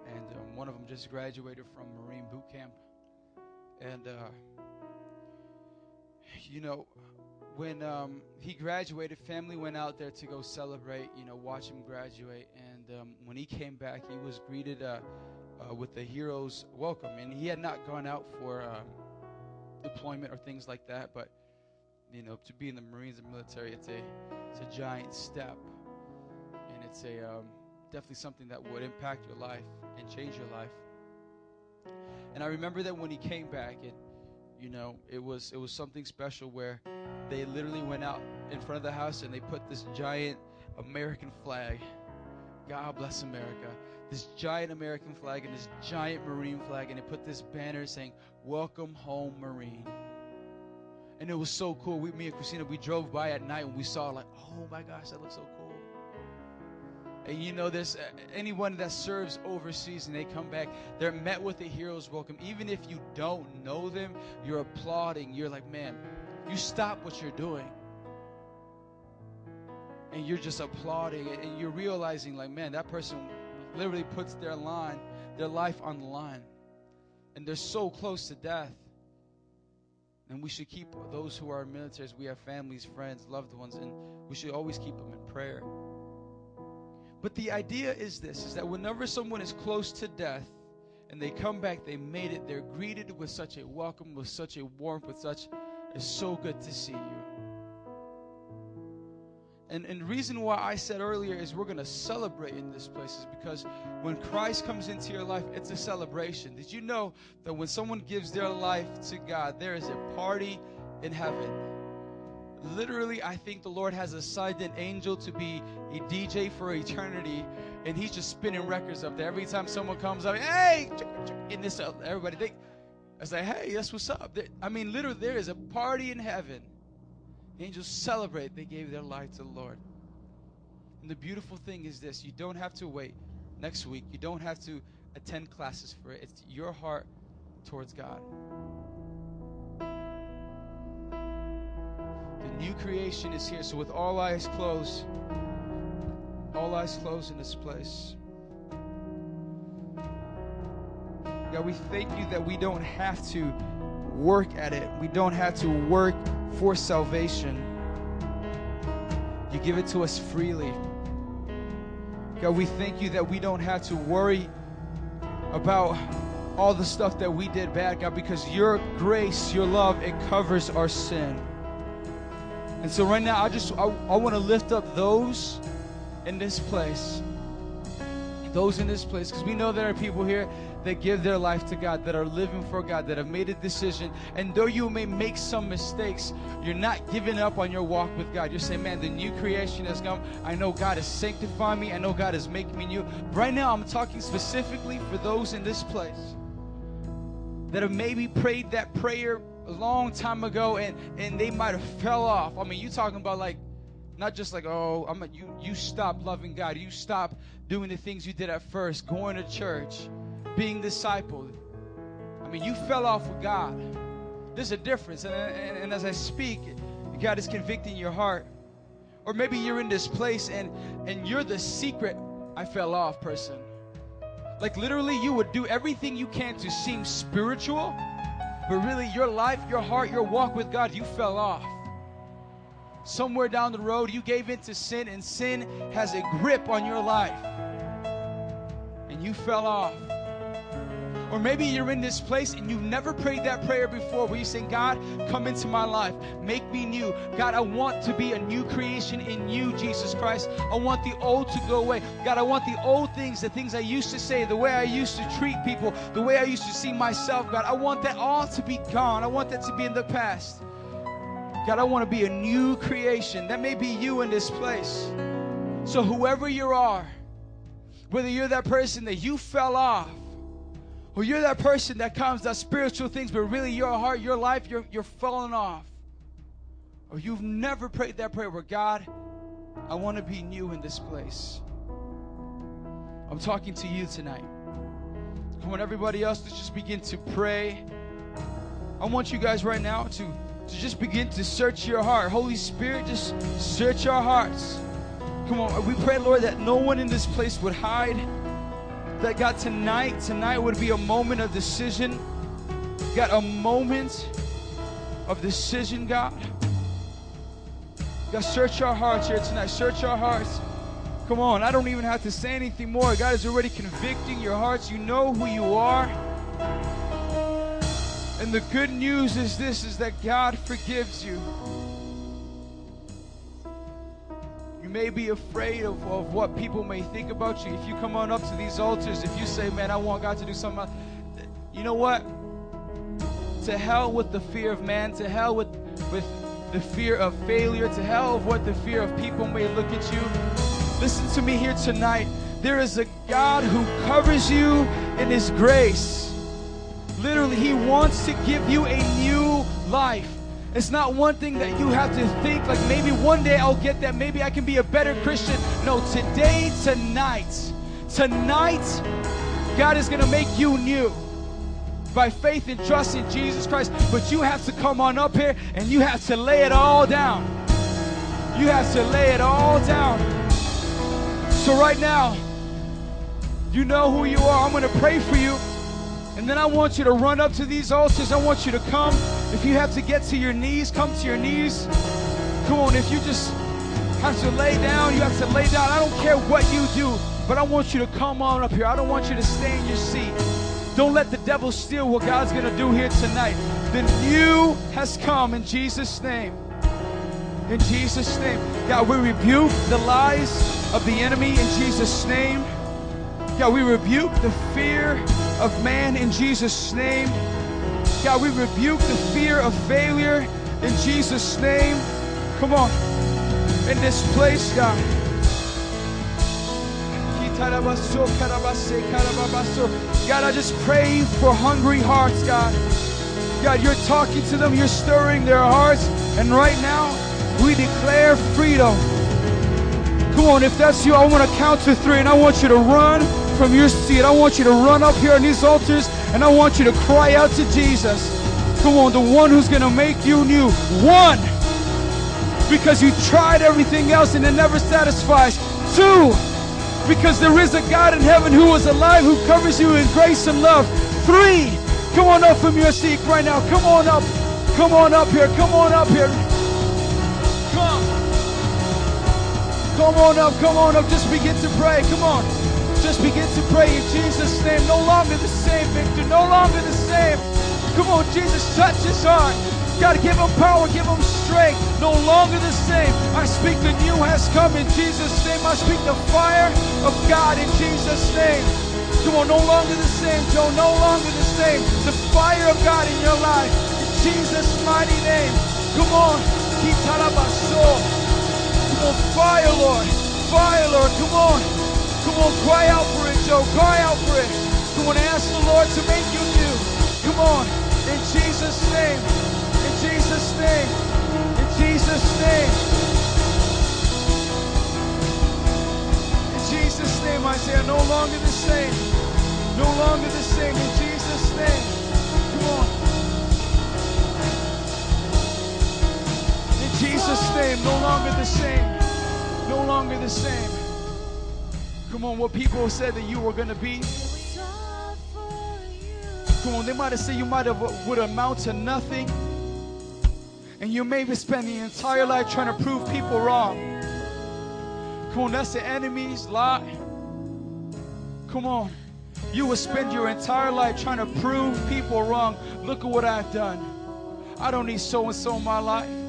and um, one of them just graduated from Marine boot camp, and uh, you know, when um, he graduated, family went out there to go celebrate, you know, watch him graduate. And um, when he came back, he was greeted uh, uh, with the hero's welcome. And he had not gone out for um, deployment or things like that, but you know, to be in the Marines and military, it's a it's a giant step, and it's a um, definitely something that would impact your life and change your life. And I remember that when he came back, it you know, it was it was something special where they literally went out in front of the house and they put this giant American flag. God bless America. This giant American flag and this giant Marine flag, and they put this banner saying, Welcome home, Marine. And it was so cool. We, me and Christina, we drove by at night and we saw like, oh my gosh, that looks so cool. And you know, there's uh, anyone that serves overseas and they come back, they're met with a hero's welcome. Even if you don't know them, you're applauding. You're like, man, you stop what you're doing. And you're just applauding and you're realizing, like, man, that person literally puts their line, their life on the line. And they're so close to death. And we should keep those who are militaries, we have families, friends, loved ones, and we should always keep them in prayer. But the idea is this is that whenever someone is close to death and they come back, they made it, they're greeted with such a welcome, with such a warmth, with such it's so good to see you. And, and reason why I said earlier is we're going to celebrate in this place is because when Christ comes into your life, it's a celebration. Did you know that when someone gives their life to God, there is a party in heaven? Literally, I think the Lord has assigned an angel to be a DJ for eternity, and he's just spinning records up there. Every time someone comes up, hey, in this, everybody, I say, hey, that's what's up. I mean, literally, there is a party in heaven Angels celebrate they gave their life to the Lord. And the beautiful thing is this you don't have to wait next week, you don't have to attend classes for it. It's your heart towards God. The new creation is here. So, with all eyes closed, all eyes closed in this place. God, we thank you that we don't have to work at it. We don't have to work for salvation. You give it to us freely. God, we thank you that we don't have to worry about all the stuff that we did bad, God, because your grace, your love, it covers our sin. And so right now, I just I, I want to lift up those in this place. Those in this place, because we know there are people here that give their life to God, that are living for God, that have made a decision. And though you may make some mistakes, you're not giving up on your walk with God. You're saying, man, the new creation has come. I know God is sanctifying me. I know God is making me new. Right now, I'm talking specifically for those in this place that have maybe prayed that prayer a long time ago and, and they might have fell off. I mean, you talking about like, not just like, oh, I'm a, you, you stop loving God. You stop doing the things you did at first, going to church being discipled. I mean, you fell off with God. There's a difference. And, and, and as I speak, God is convicting your heart. Or maybe you're in this place and, and you're the secret I fell off person. Like literally, you would do everything you can to seem spiritual, but really, your life, your heart, your walk with God, you fell off. Somewhere down the road, you gave in to sin, and sin has a grip on your life. And you fell off. Or maybe you're in this place and you've never prayed that prayer before where you say, God, come into my life. Make me new. God, I want to be a new creation in you, Jesus Christ. I want the old to go away. God, I want the old things, the things I used to say, the way I used to treat people, the way I used to see myself, God. I want that all to be gone. I want that to be in the past. God, I want to be a new creation. That may be you in this place. So, whoever you are, whether you're that person that you fell off, or you're that person that comes, that spiritual things, but really your heart, your life, you're, you're falling off. Or you've never prayed that prayer where God, I want to be new in this place. I'm talking to you tonight. Come on, everybody else, let's just begin to pray. I want you guys right now to, to just begin to search your heart. Holy Spirit, just search our hearts. Come on, we pray, Lord, that no one in this place would hide that God, tonight, tonight would be a moment of decision. God, a moment of decision, God. God, search our hearts here tonight. Search our hearts. Come on, I don't even have to say anything more. God is already convicting your hearts. You know who you are. And the good news is this is that God forgives you. May be afraid of, of what people may think about you. If you come on up to these altars, if you say, Man, I want God to do something, you know what? To hell with the fear of man, to hell with, with the fear of failure, to hell of what the fear of people may look at you. Listen to me here tonight. There is a God who covers you in His grace. Literally, He wants to give you a new life. It's not one thing that you have to think like maybe one day I'll get that. Maybe I can be a better Christian. No, today, tonight, tonight, God is going to make you new by faith and trust in Jesus Christ. But you have to come on up here and you have to lay it all down. You have to lay it all down. So, right now, you know who you are. I'm going to pray for you. And then I want you to run up to these altars. I want you to come. If you have to get to your knees, come to your knees. Come on. If you just have to lay down, you have to lay down. I don't care what you do, but I want you to come on up here. I don't want you to stay in your seat. Don't let the devil steal what God's going to do here tonight. The new has come in Jesus' name. In Jesus' name. God, we rebuke the lies of the enemy in Jesus' name. God, we rebuke the fear of man in Jesus' name. God, we rebuke the fear of failure in Jesus' name. Come on. In this place, God. God, I just pray for hungry hearts, God. God, you're talking to them, you're stirring their hearts, and right now, we declare freedom. Come on, if that's you, I want to count to three, and I want you to run from your seat. I want you to run up here on these altars, and I want you to cry out to Jesus. Come on, the one who's going to make you new. One, because you tried everything else and it never satisfies. Two, because there is a God in heaven who is alive, who covers you in grace and love. Three, come on up from your seat right now. Come on up. Come on up here. Come on up here. Come. Come on up. Come on up. Just begin to pray. Come on. Just begin to pray in Jesus' name. No longer the same, Victor. No longer the same. Come on, Jesus, touch his heart. God, give him power, give him strength. No longer the same. I speak the new has come in Jesus' name. I speak the fire of God in Jesus' name. Come on, no longer the same, Joe. No longer the same. The fire of God in your life. In Jesus' mighty name. Come on. Come on, fire, Lord. Fire, Lord. Come on. Come on, cry out for it, Joe. Cry out for it. Come on, ask the Lord to make you new. Come on. In Jesus' name. In Jesus' name. In Jesus' name. In Jesus' name, Isaiah. No longer the same. No longer the same. In Jesus' name. Come on. In Jesus' name. No longer the same. No longer the same. Come on, what people said that you were going to be. Come on, they might have said you might have would amount to nothing. And you maybe spend the entire life trying to prove people wrong. Come on, that's the enemy's lie. Come on. You will spend your entire life trying to prove people wrong. Look at what I've done. I don't need so and so in my life.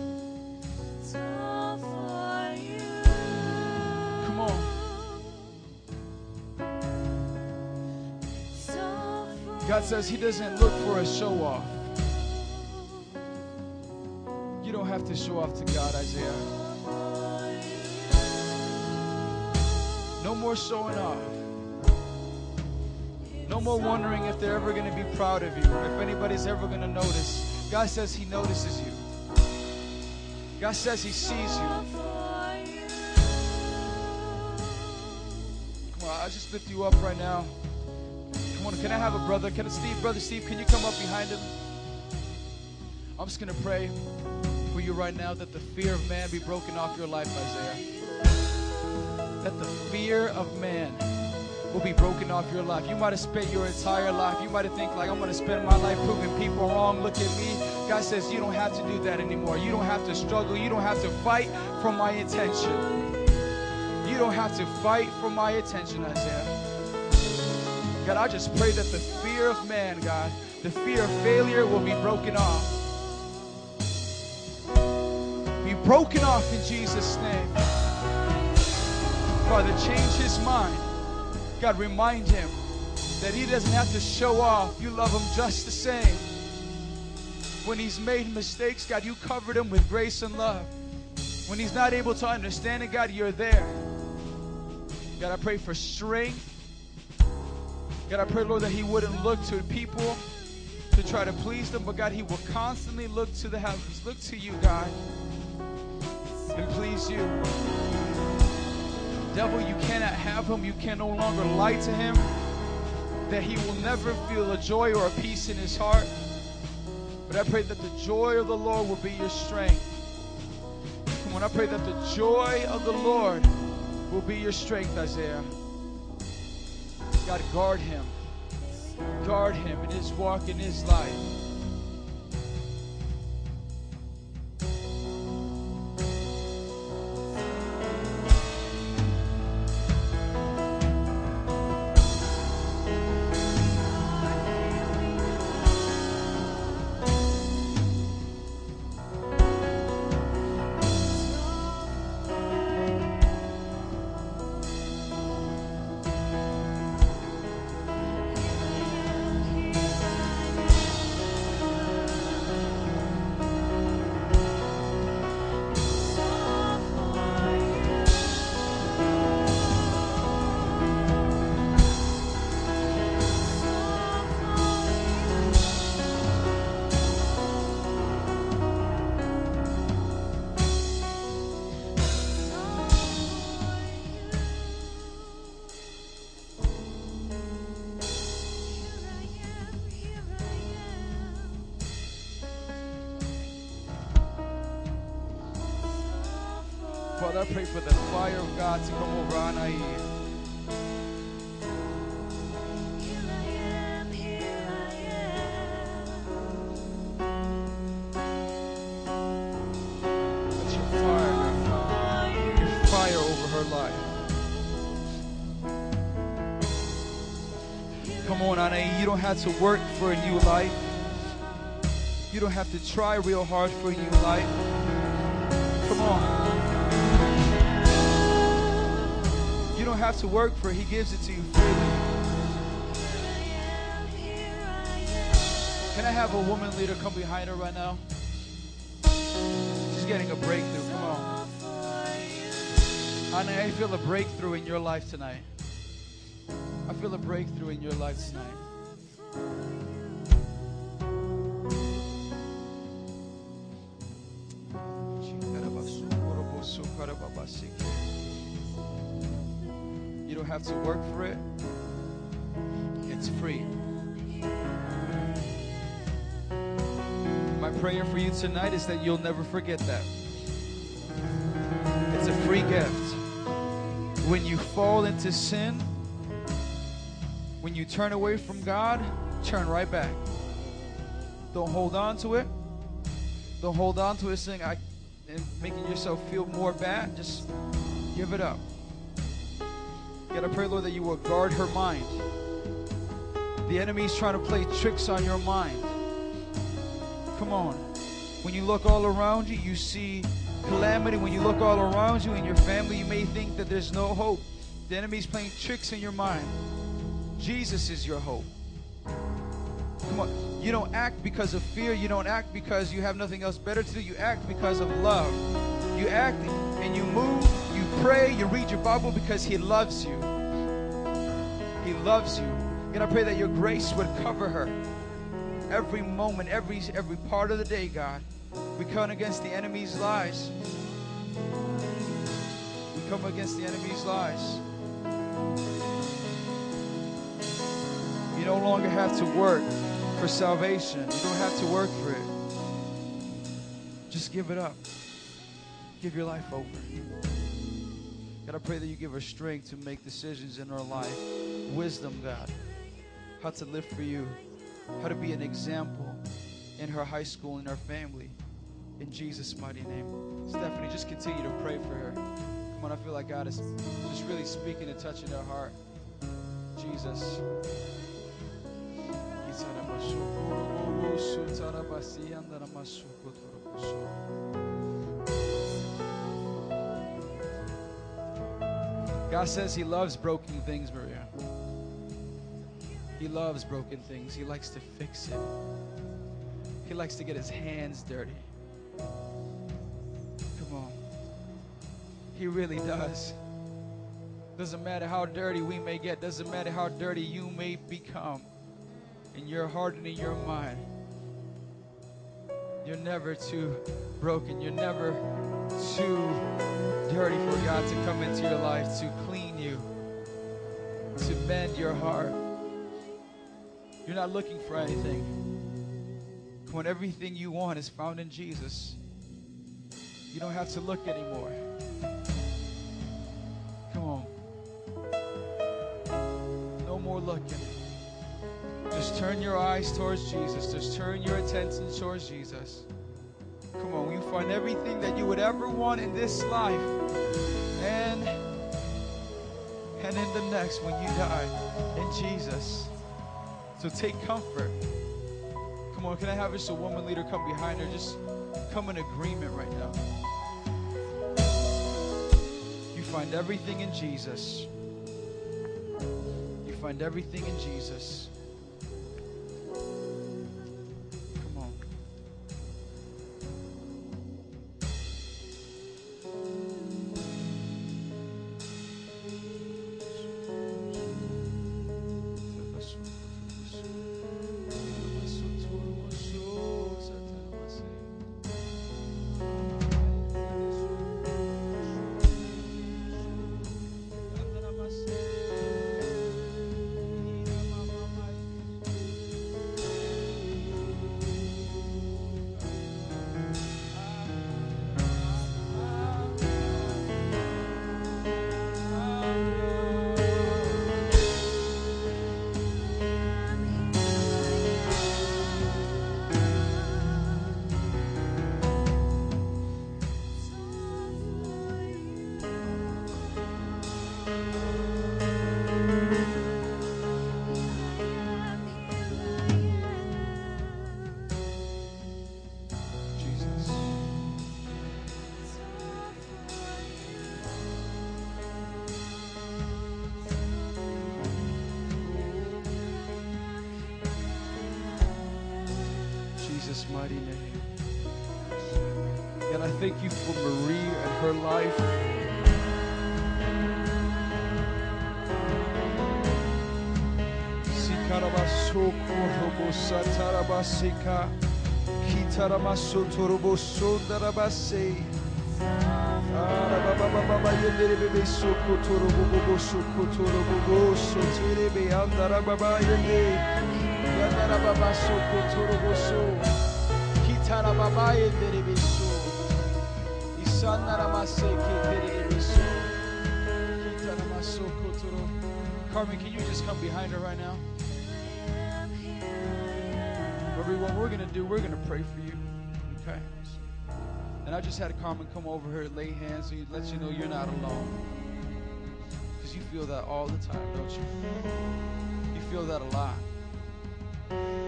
God says He doesn't look for a show off. You don't have to show off to God, Isaiah. No more showing off. No more wondering if they're ever going to be proud of you if anybody's ever going to notice. God says He notices you. God says He sees you. Come on, I just lift you up right now. Can I have a brother? Can I, Steve, brother Steve, can you come up behind him? I'm just going to pray for you right now that the fear of man be broken off your life, Isaiah. That the fear of man will be broken off your life. You might have spent your entire life. You might have think like I'm going to spend my life proving people wrong. Look at me. God says, You don't have to do that anymore. You don't have to struggle. You don't have to fight for my attention. You don't have to fight for my attention, Isaiah. God, I just pray that the fear of man, God, the fear of failure will be broken off. Be broken off in Jesus' name. Father, change his mind. God, remind him that he doesn't have to show off. You love him just the same. When he's made mistakes, God, you covered him with grace and love. When he's not able to understand it, God, you're there. God, I pray for strength. God, I pray, Lord, that he wouldn't look to people to try to please them, but God, he will constantly look to the heavens, look to you, God, and please you. Devil, you cannot have him. You can no longer lie to him. That he will never feel a joy or a peace in his heart. But I pray that the joy of the Lord will be your strength. On, I pray that the joy of the Lord will be your strength, Isaiah. God, guard him. Guard him in his walk, in his life. Don't have to work for a new life. You don't have to try real hard for a new life. Come on. You don't have to work for it. He gives it to you freely. Can I have a woman leader come behind her right now? She's getting a breakthrough. Come on. I feel a breakthrough in your life tonight. I feel a breakthrough in your life tonight. You don't have to work for it. It's free. My prayer for you tonight is that you'll never forget that. It's a free gift. When you fall into sin, when you turn away from God, turn right back. Don't hold on to it. Don't hold on to it saying I and making yourself feel more bad. Just give it up. God, I pray, Lord, that you will guard her mind. The enemy's trying to play tricks on your mind. Come on. When you look all around you, you see calamity. When you look all around you and your family, you may think that there's no hope. The enemy's playing tricks in your mind. Jesus is your hope. Come on. You don't act because of fear. You don't act because you have nothing else better to do. You act because of love. You act and you move, you pray, you read your Bible because He loves you. He loves you. And I pray that your grace would cover her every moment, every every part of the day, God. We come against the enemy's lies. We come against the enemy's lies. You no longer have to work for salvation. You don't have to work for it. Just give it up. Give your life over. God, I pray that you give her strength to make decisions in her life. Wisdom, God. How to live for you. How to be an example. in her high school in her family. In Jesus' mighty name. Stephanie, just continue to pray for her. Come on, I feel like God is just really speaking and touching her heart. Jesus. God says He loves broken things, Maria. He loves broken things. He likes to fix it. He likes to get his hands dirty. Come on. He really does. Doesn't matter how dirty we may get, doesn't matter how dirty you may become and in your mind. You're never too broken. You're never too dirty for God to come into your life, to clean you, to mend your heart. You're not looking for anything. When everything you want is found in Jesus. You don't have to look anymore. Come on. No more looking. Just turn your eyes towards Jesus. Just turn your attention towards Jesus. Come on, you find everything that you would ever want in this life and and in the next when you die in Jesus. So take comfort. Come on, can I have just a woman leader come behind her? Just come in agreement right now. You find everything in Jesus. You find everything in Jesus. Satarabasika. Kitaramaso torobo sondarabase. Arabababa yendere bebe soko torobo soko torobo bo sotirebe andarababa yende. Yandarababa soko torobo so. Kitarababa yendere bebe so. Isanaramase ketere bebe so. Kitaramaso kotoro. Carmen, can you just come behind her right now? Everyone, we're gonna do, we're gonna pray for you. Okay? And I just had Carmen come over here, lay hands, and let you know you're not alone. Because you feel that all the time, don't you? You feel that a lot.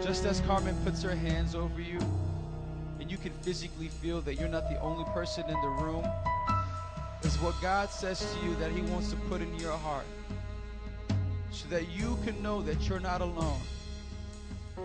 Just as Carmen puts her hands over you, and you can physically feel that you're not the only person in the room, is what God says to you that He wants to put in your heart. So that you can know that you're not alone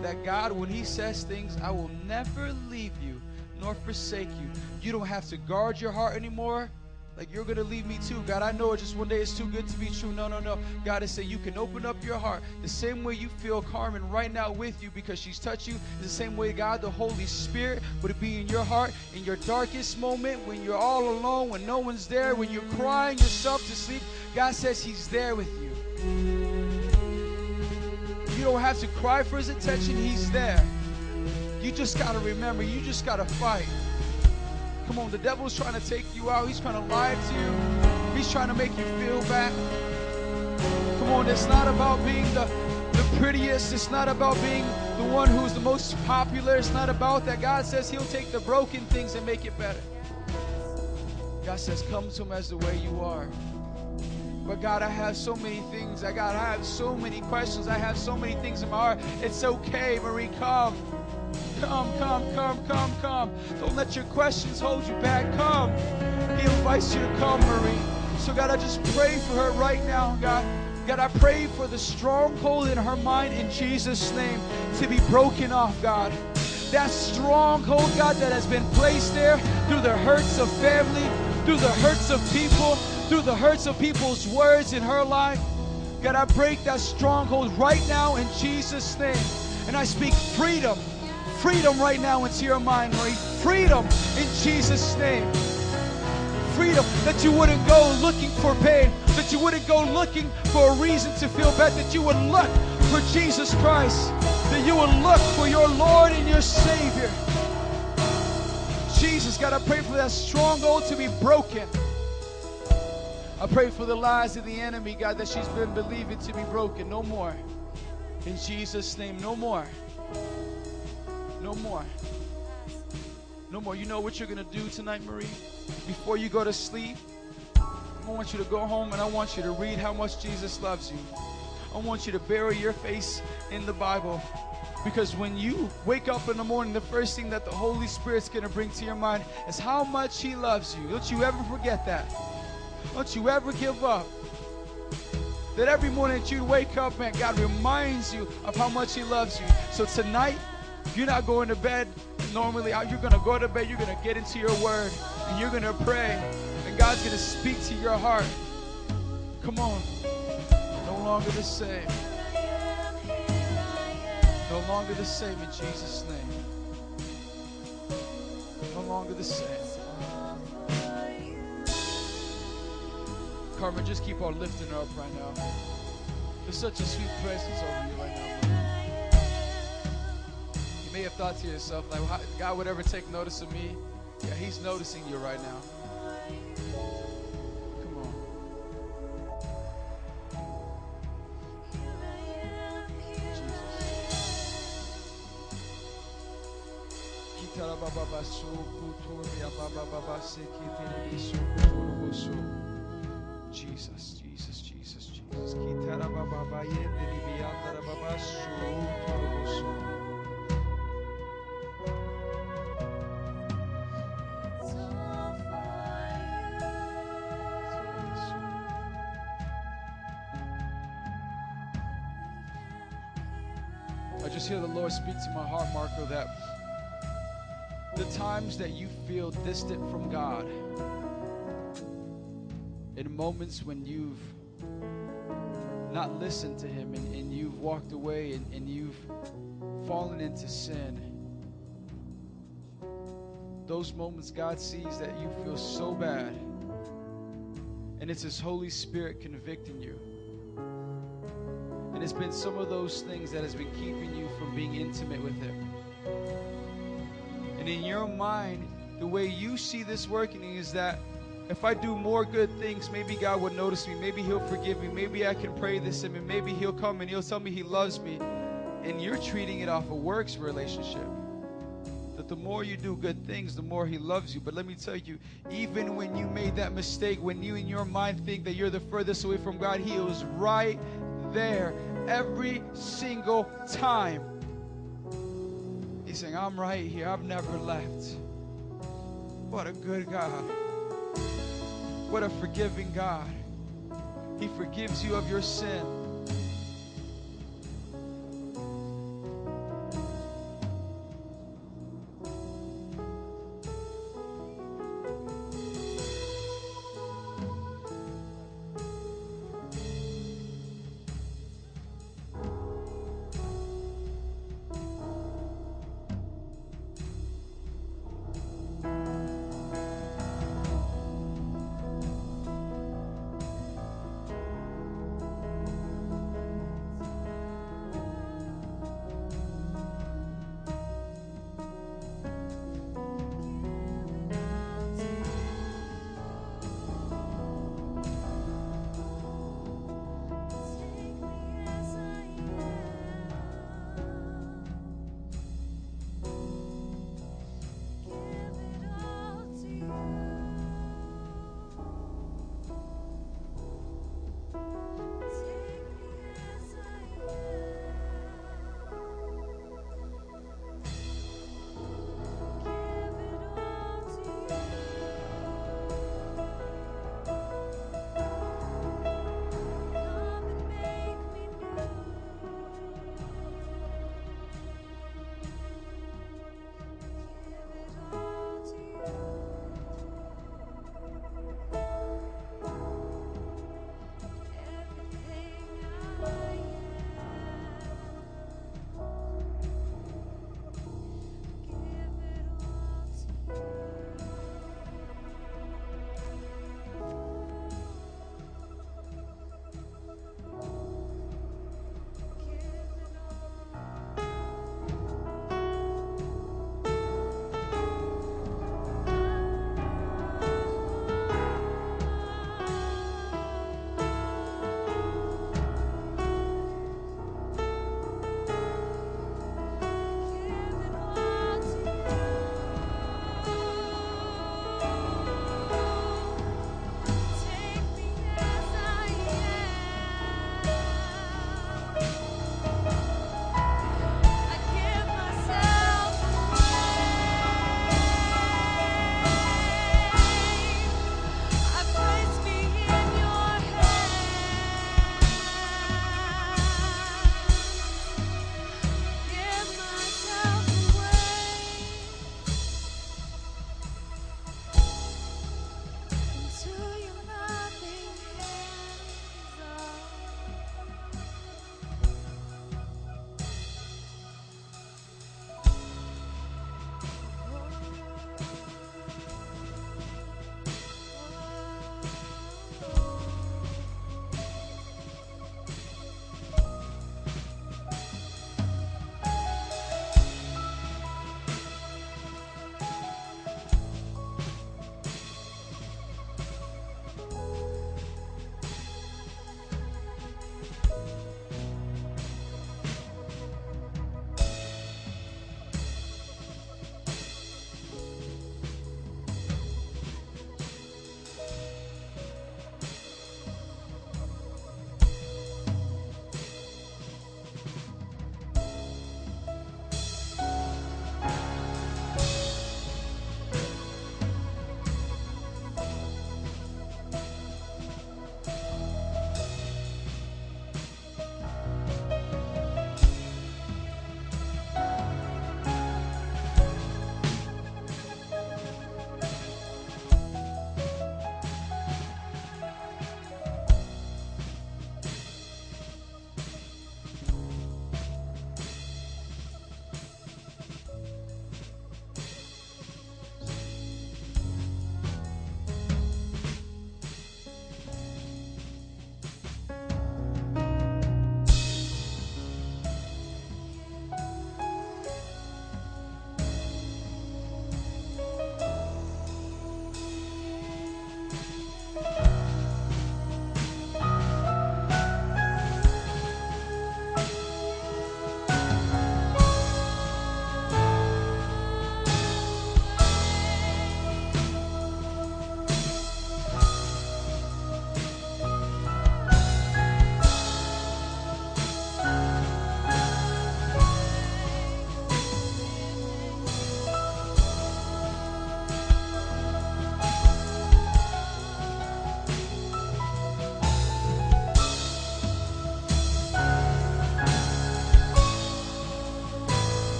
that God, when He says things, I will never leave you nor forsake you. You don't have to guard your heart anymore. Like you're gonna leave me too. God, I know it just one day it's too good to be true. No, no, no. God is saying you can open up your heart. The same way you feel Carmen right now with you because she's touched you, the same way God, the Holy Spirit, would be in your heart in your darkest moment when you're all alone, when no one's there, when you're crying yourself to sleep. God says He's there with you. You don't have to cry for his attention, he's there. You just got to remember, you just got to fight. Come on, the devil's trying to take you out. He's trying to lie to you. He's trying to make you feel bad. Come on, it's not about being the the prettiest. It's not about being the one who's the most popular. It's not about that. God says He'll take the broken things and make it better. God says, Come to Him as the way you are. But God, I have so many things. I got I have so many questions. I have so many things in my heart. It's okay, Marie. Come. Come, come, come, come, come. Don't let your questions hold you back. Come. He invites you to come, Marie. So, God, I just pray for her right now, God. God, I pray for the stronghold in her mind in Jesus' name to be broken off, God. That stronghold, God, that has been placed there through the hurts of family, through the hurts of people, through the hurts of people's words in her life. God, I break that stronghold right now in Jesus' name. And I speak freedom freedom right now into your mind, Marie. Freedom in Jesus' name. Freedom that you wouldn't go looking for pain, that you wouldn't go looking for a reason to feel bad, that you would look for Jesus Christ, that you would look for your Lord and your Savior. Jesus, God, I pray for that stronghold to be broken. I pray for the lies of the enemy, God, that she's been believing to be broken. No more. In Jesus' name, no more. No more. No more. You know what you're going to do tonight, Marie? Before you go to sleep, I want you to go home and I want you to read how much Jesus loves you. I want you to bury your face in the Bible. Because when you wake up in the morning, the first thing that the Holy Spirit's going to bring to your mind is how much He loves you. Don't you ever forget that. Don't you ever give up. That every morning that you wake up, man, God reminds you of how much He loves you. So tonight, if you're not going to bed normally. Uh, you're going to go to bed. You're going to get into your word and you're going to pray. And God's going to speak to your heart. Come on. No longer the same. No longer the same in Jesus' name. No longer the same. Carmen, just keep on lifting her up right now. There's such a sweet presence over you right now You may have thought to yourself, like, God would ever take notice of me? Yeah, He's noticing you right now. Come on. Jesus, Jesus, Jesus. Jesus. I just hear the Lord speak to my heart, Marco, that the times that you feel distant from God, in moments when you've not listened to Him and, and you've walked away and, and you've fallen into sin, those moments God sees that you feel so bad, and it's His Holy Spirit convicting you. And it's been some of those things that has been keeping you from being intimate with Him. And in your mind, the way you see this working is that if I do more good things, maybe God would notice me. Maybe He'll forgive me. Maybe I can pray this and maybe He'll come and He'll tell me He loves me. And you're treating it off a works relationship. That the more you do good things, the more He loves you. But let me tell you, even when you made that mistake, when you in your mind think that you're the furthest away from God, He was right there every single time. He's saying, I'm right here. I've never left. What a good God. What a forgiving God. He forgives you of your sin.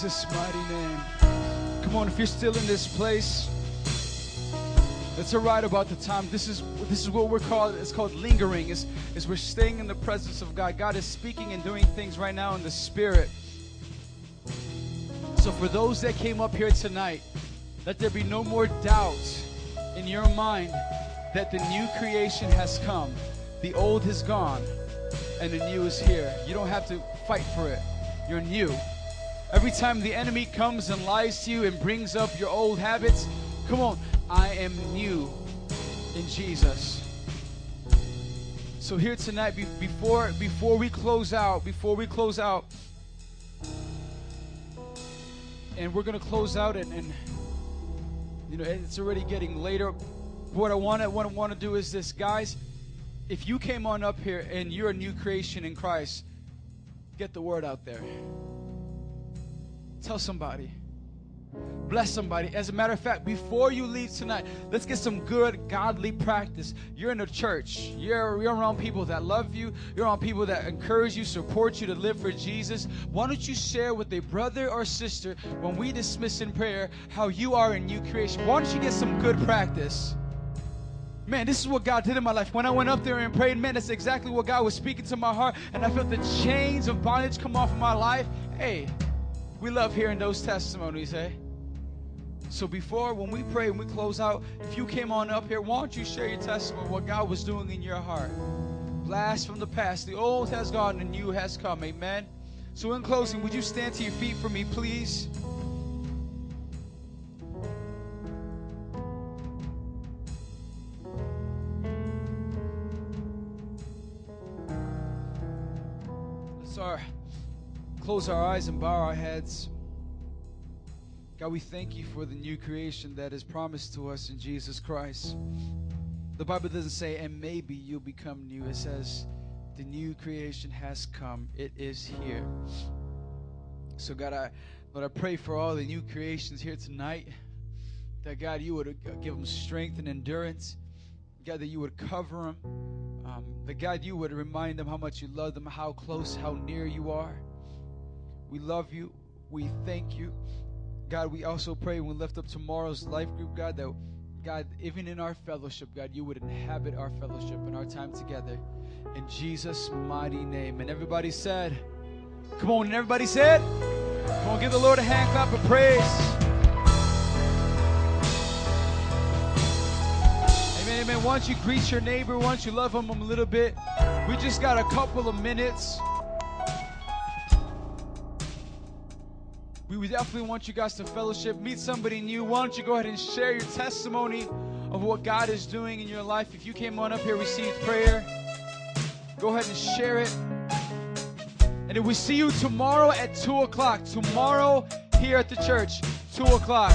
Jesus' mighty name. Come on, if you're still in this place, it's alright about the time. This is this is what we're called. It's called lingering. Is is we're staying in the presence of God. God is speaking and doing things right now in the spirit. So for those that came up here tonight, let there be no more doubt in your mind that the new creation has come. The old has gone and the new is here. You don't have to fight for it. You're new. Every time the enemy comes and lies to you and brings up your old habits, come on, I am new in Jesus. So here tonight, before before we close out, before we close out, and we're gonna close out, and, and you know it's already getting later. What I want to what I want to do is this, guys. If you came on up here and you're a new creation in Christ, get the word out there. Tell somebody. Bless somebody. As a matter of fact, before you leave tonight, let's get some good godly practice. You're in a church. You're, you're around people that love you. You're around people that encourage you, support you to live for Jesus. Why don't you share with a brother or sister when we dismiss in prayer how you are a new creation? Why don't you get some good practice? Man, this is what God did in my life. When I went up there and prayed, man, that's exactly what God was speaking to my heart. And I felt the chains of bondage come off of my life. Hey, we love hearing those testimonies, hey? So before, when we pray and we close out, if you came on up here, why don't you share your testimony what God was doing in your heart? Blast from the past. The old has gone and the new has come. Amen. So in closing, would you stand to your feet for me, please? Our, close our eyes and bow our heads. God, we thank you for the new creation that is promised to us in Jesus Christ. The Bible doesn't say, and maybe you'll become new. It says, the new creation has come. It is here. So, God, I, Lord, I pray for all the new creations here tonight. That, God, you would give them strength and endurance. God, that you would cover them. Um, that, God, you would remind them how much you love them, how close, how near you are. We love you. We thank you. God, we also pray we lift up tomorrow's life group, God, that God, even in our fellowship, God, you would inhabit our fellowship and our time together. In Jesus' mighty name. And everybody said, Come on, and everybody said, Come on, give the Lord a hand clap of praise. Amen, amen. Once you greet your neighbor, once you love him a little bit, we just got a couple of minutes. We definitely want you guys to fellowship, meet somebody new. Why don't you go ahead and share your testimony of what God is doing in your life? If you came on up here, received prayer, go ahead and share it. And if we see you tomorrow at 2 o'clock, tomorrow here at the church, 2 o'clock.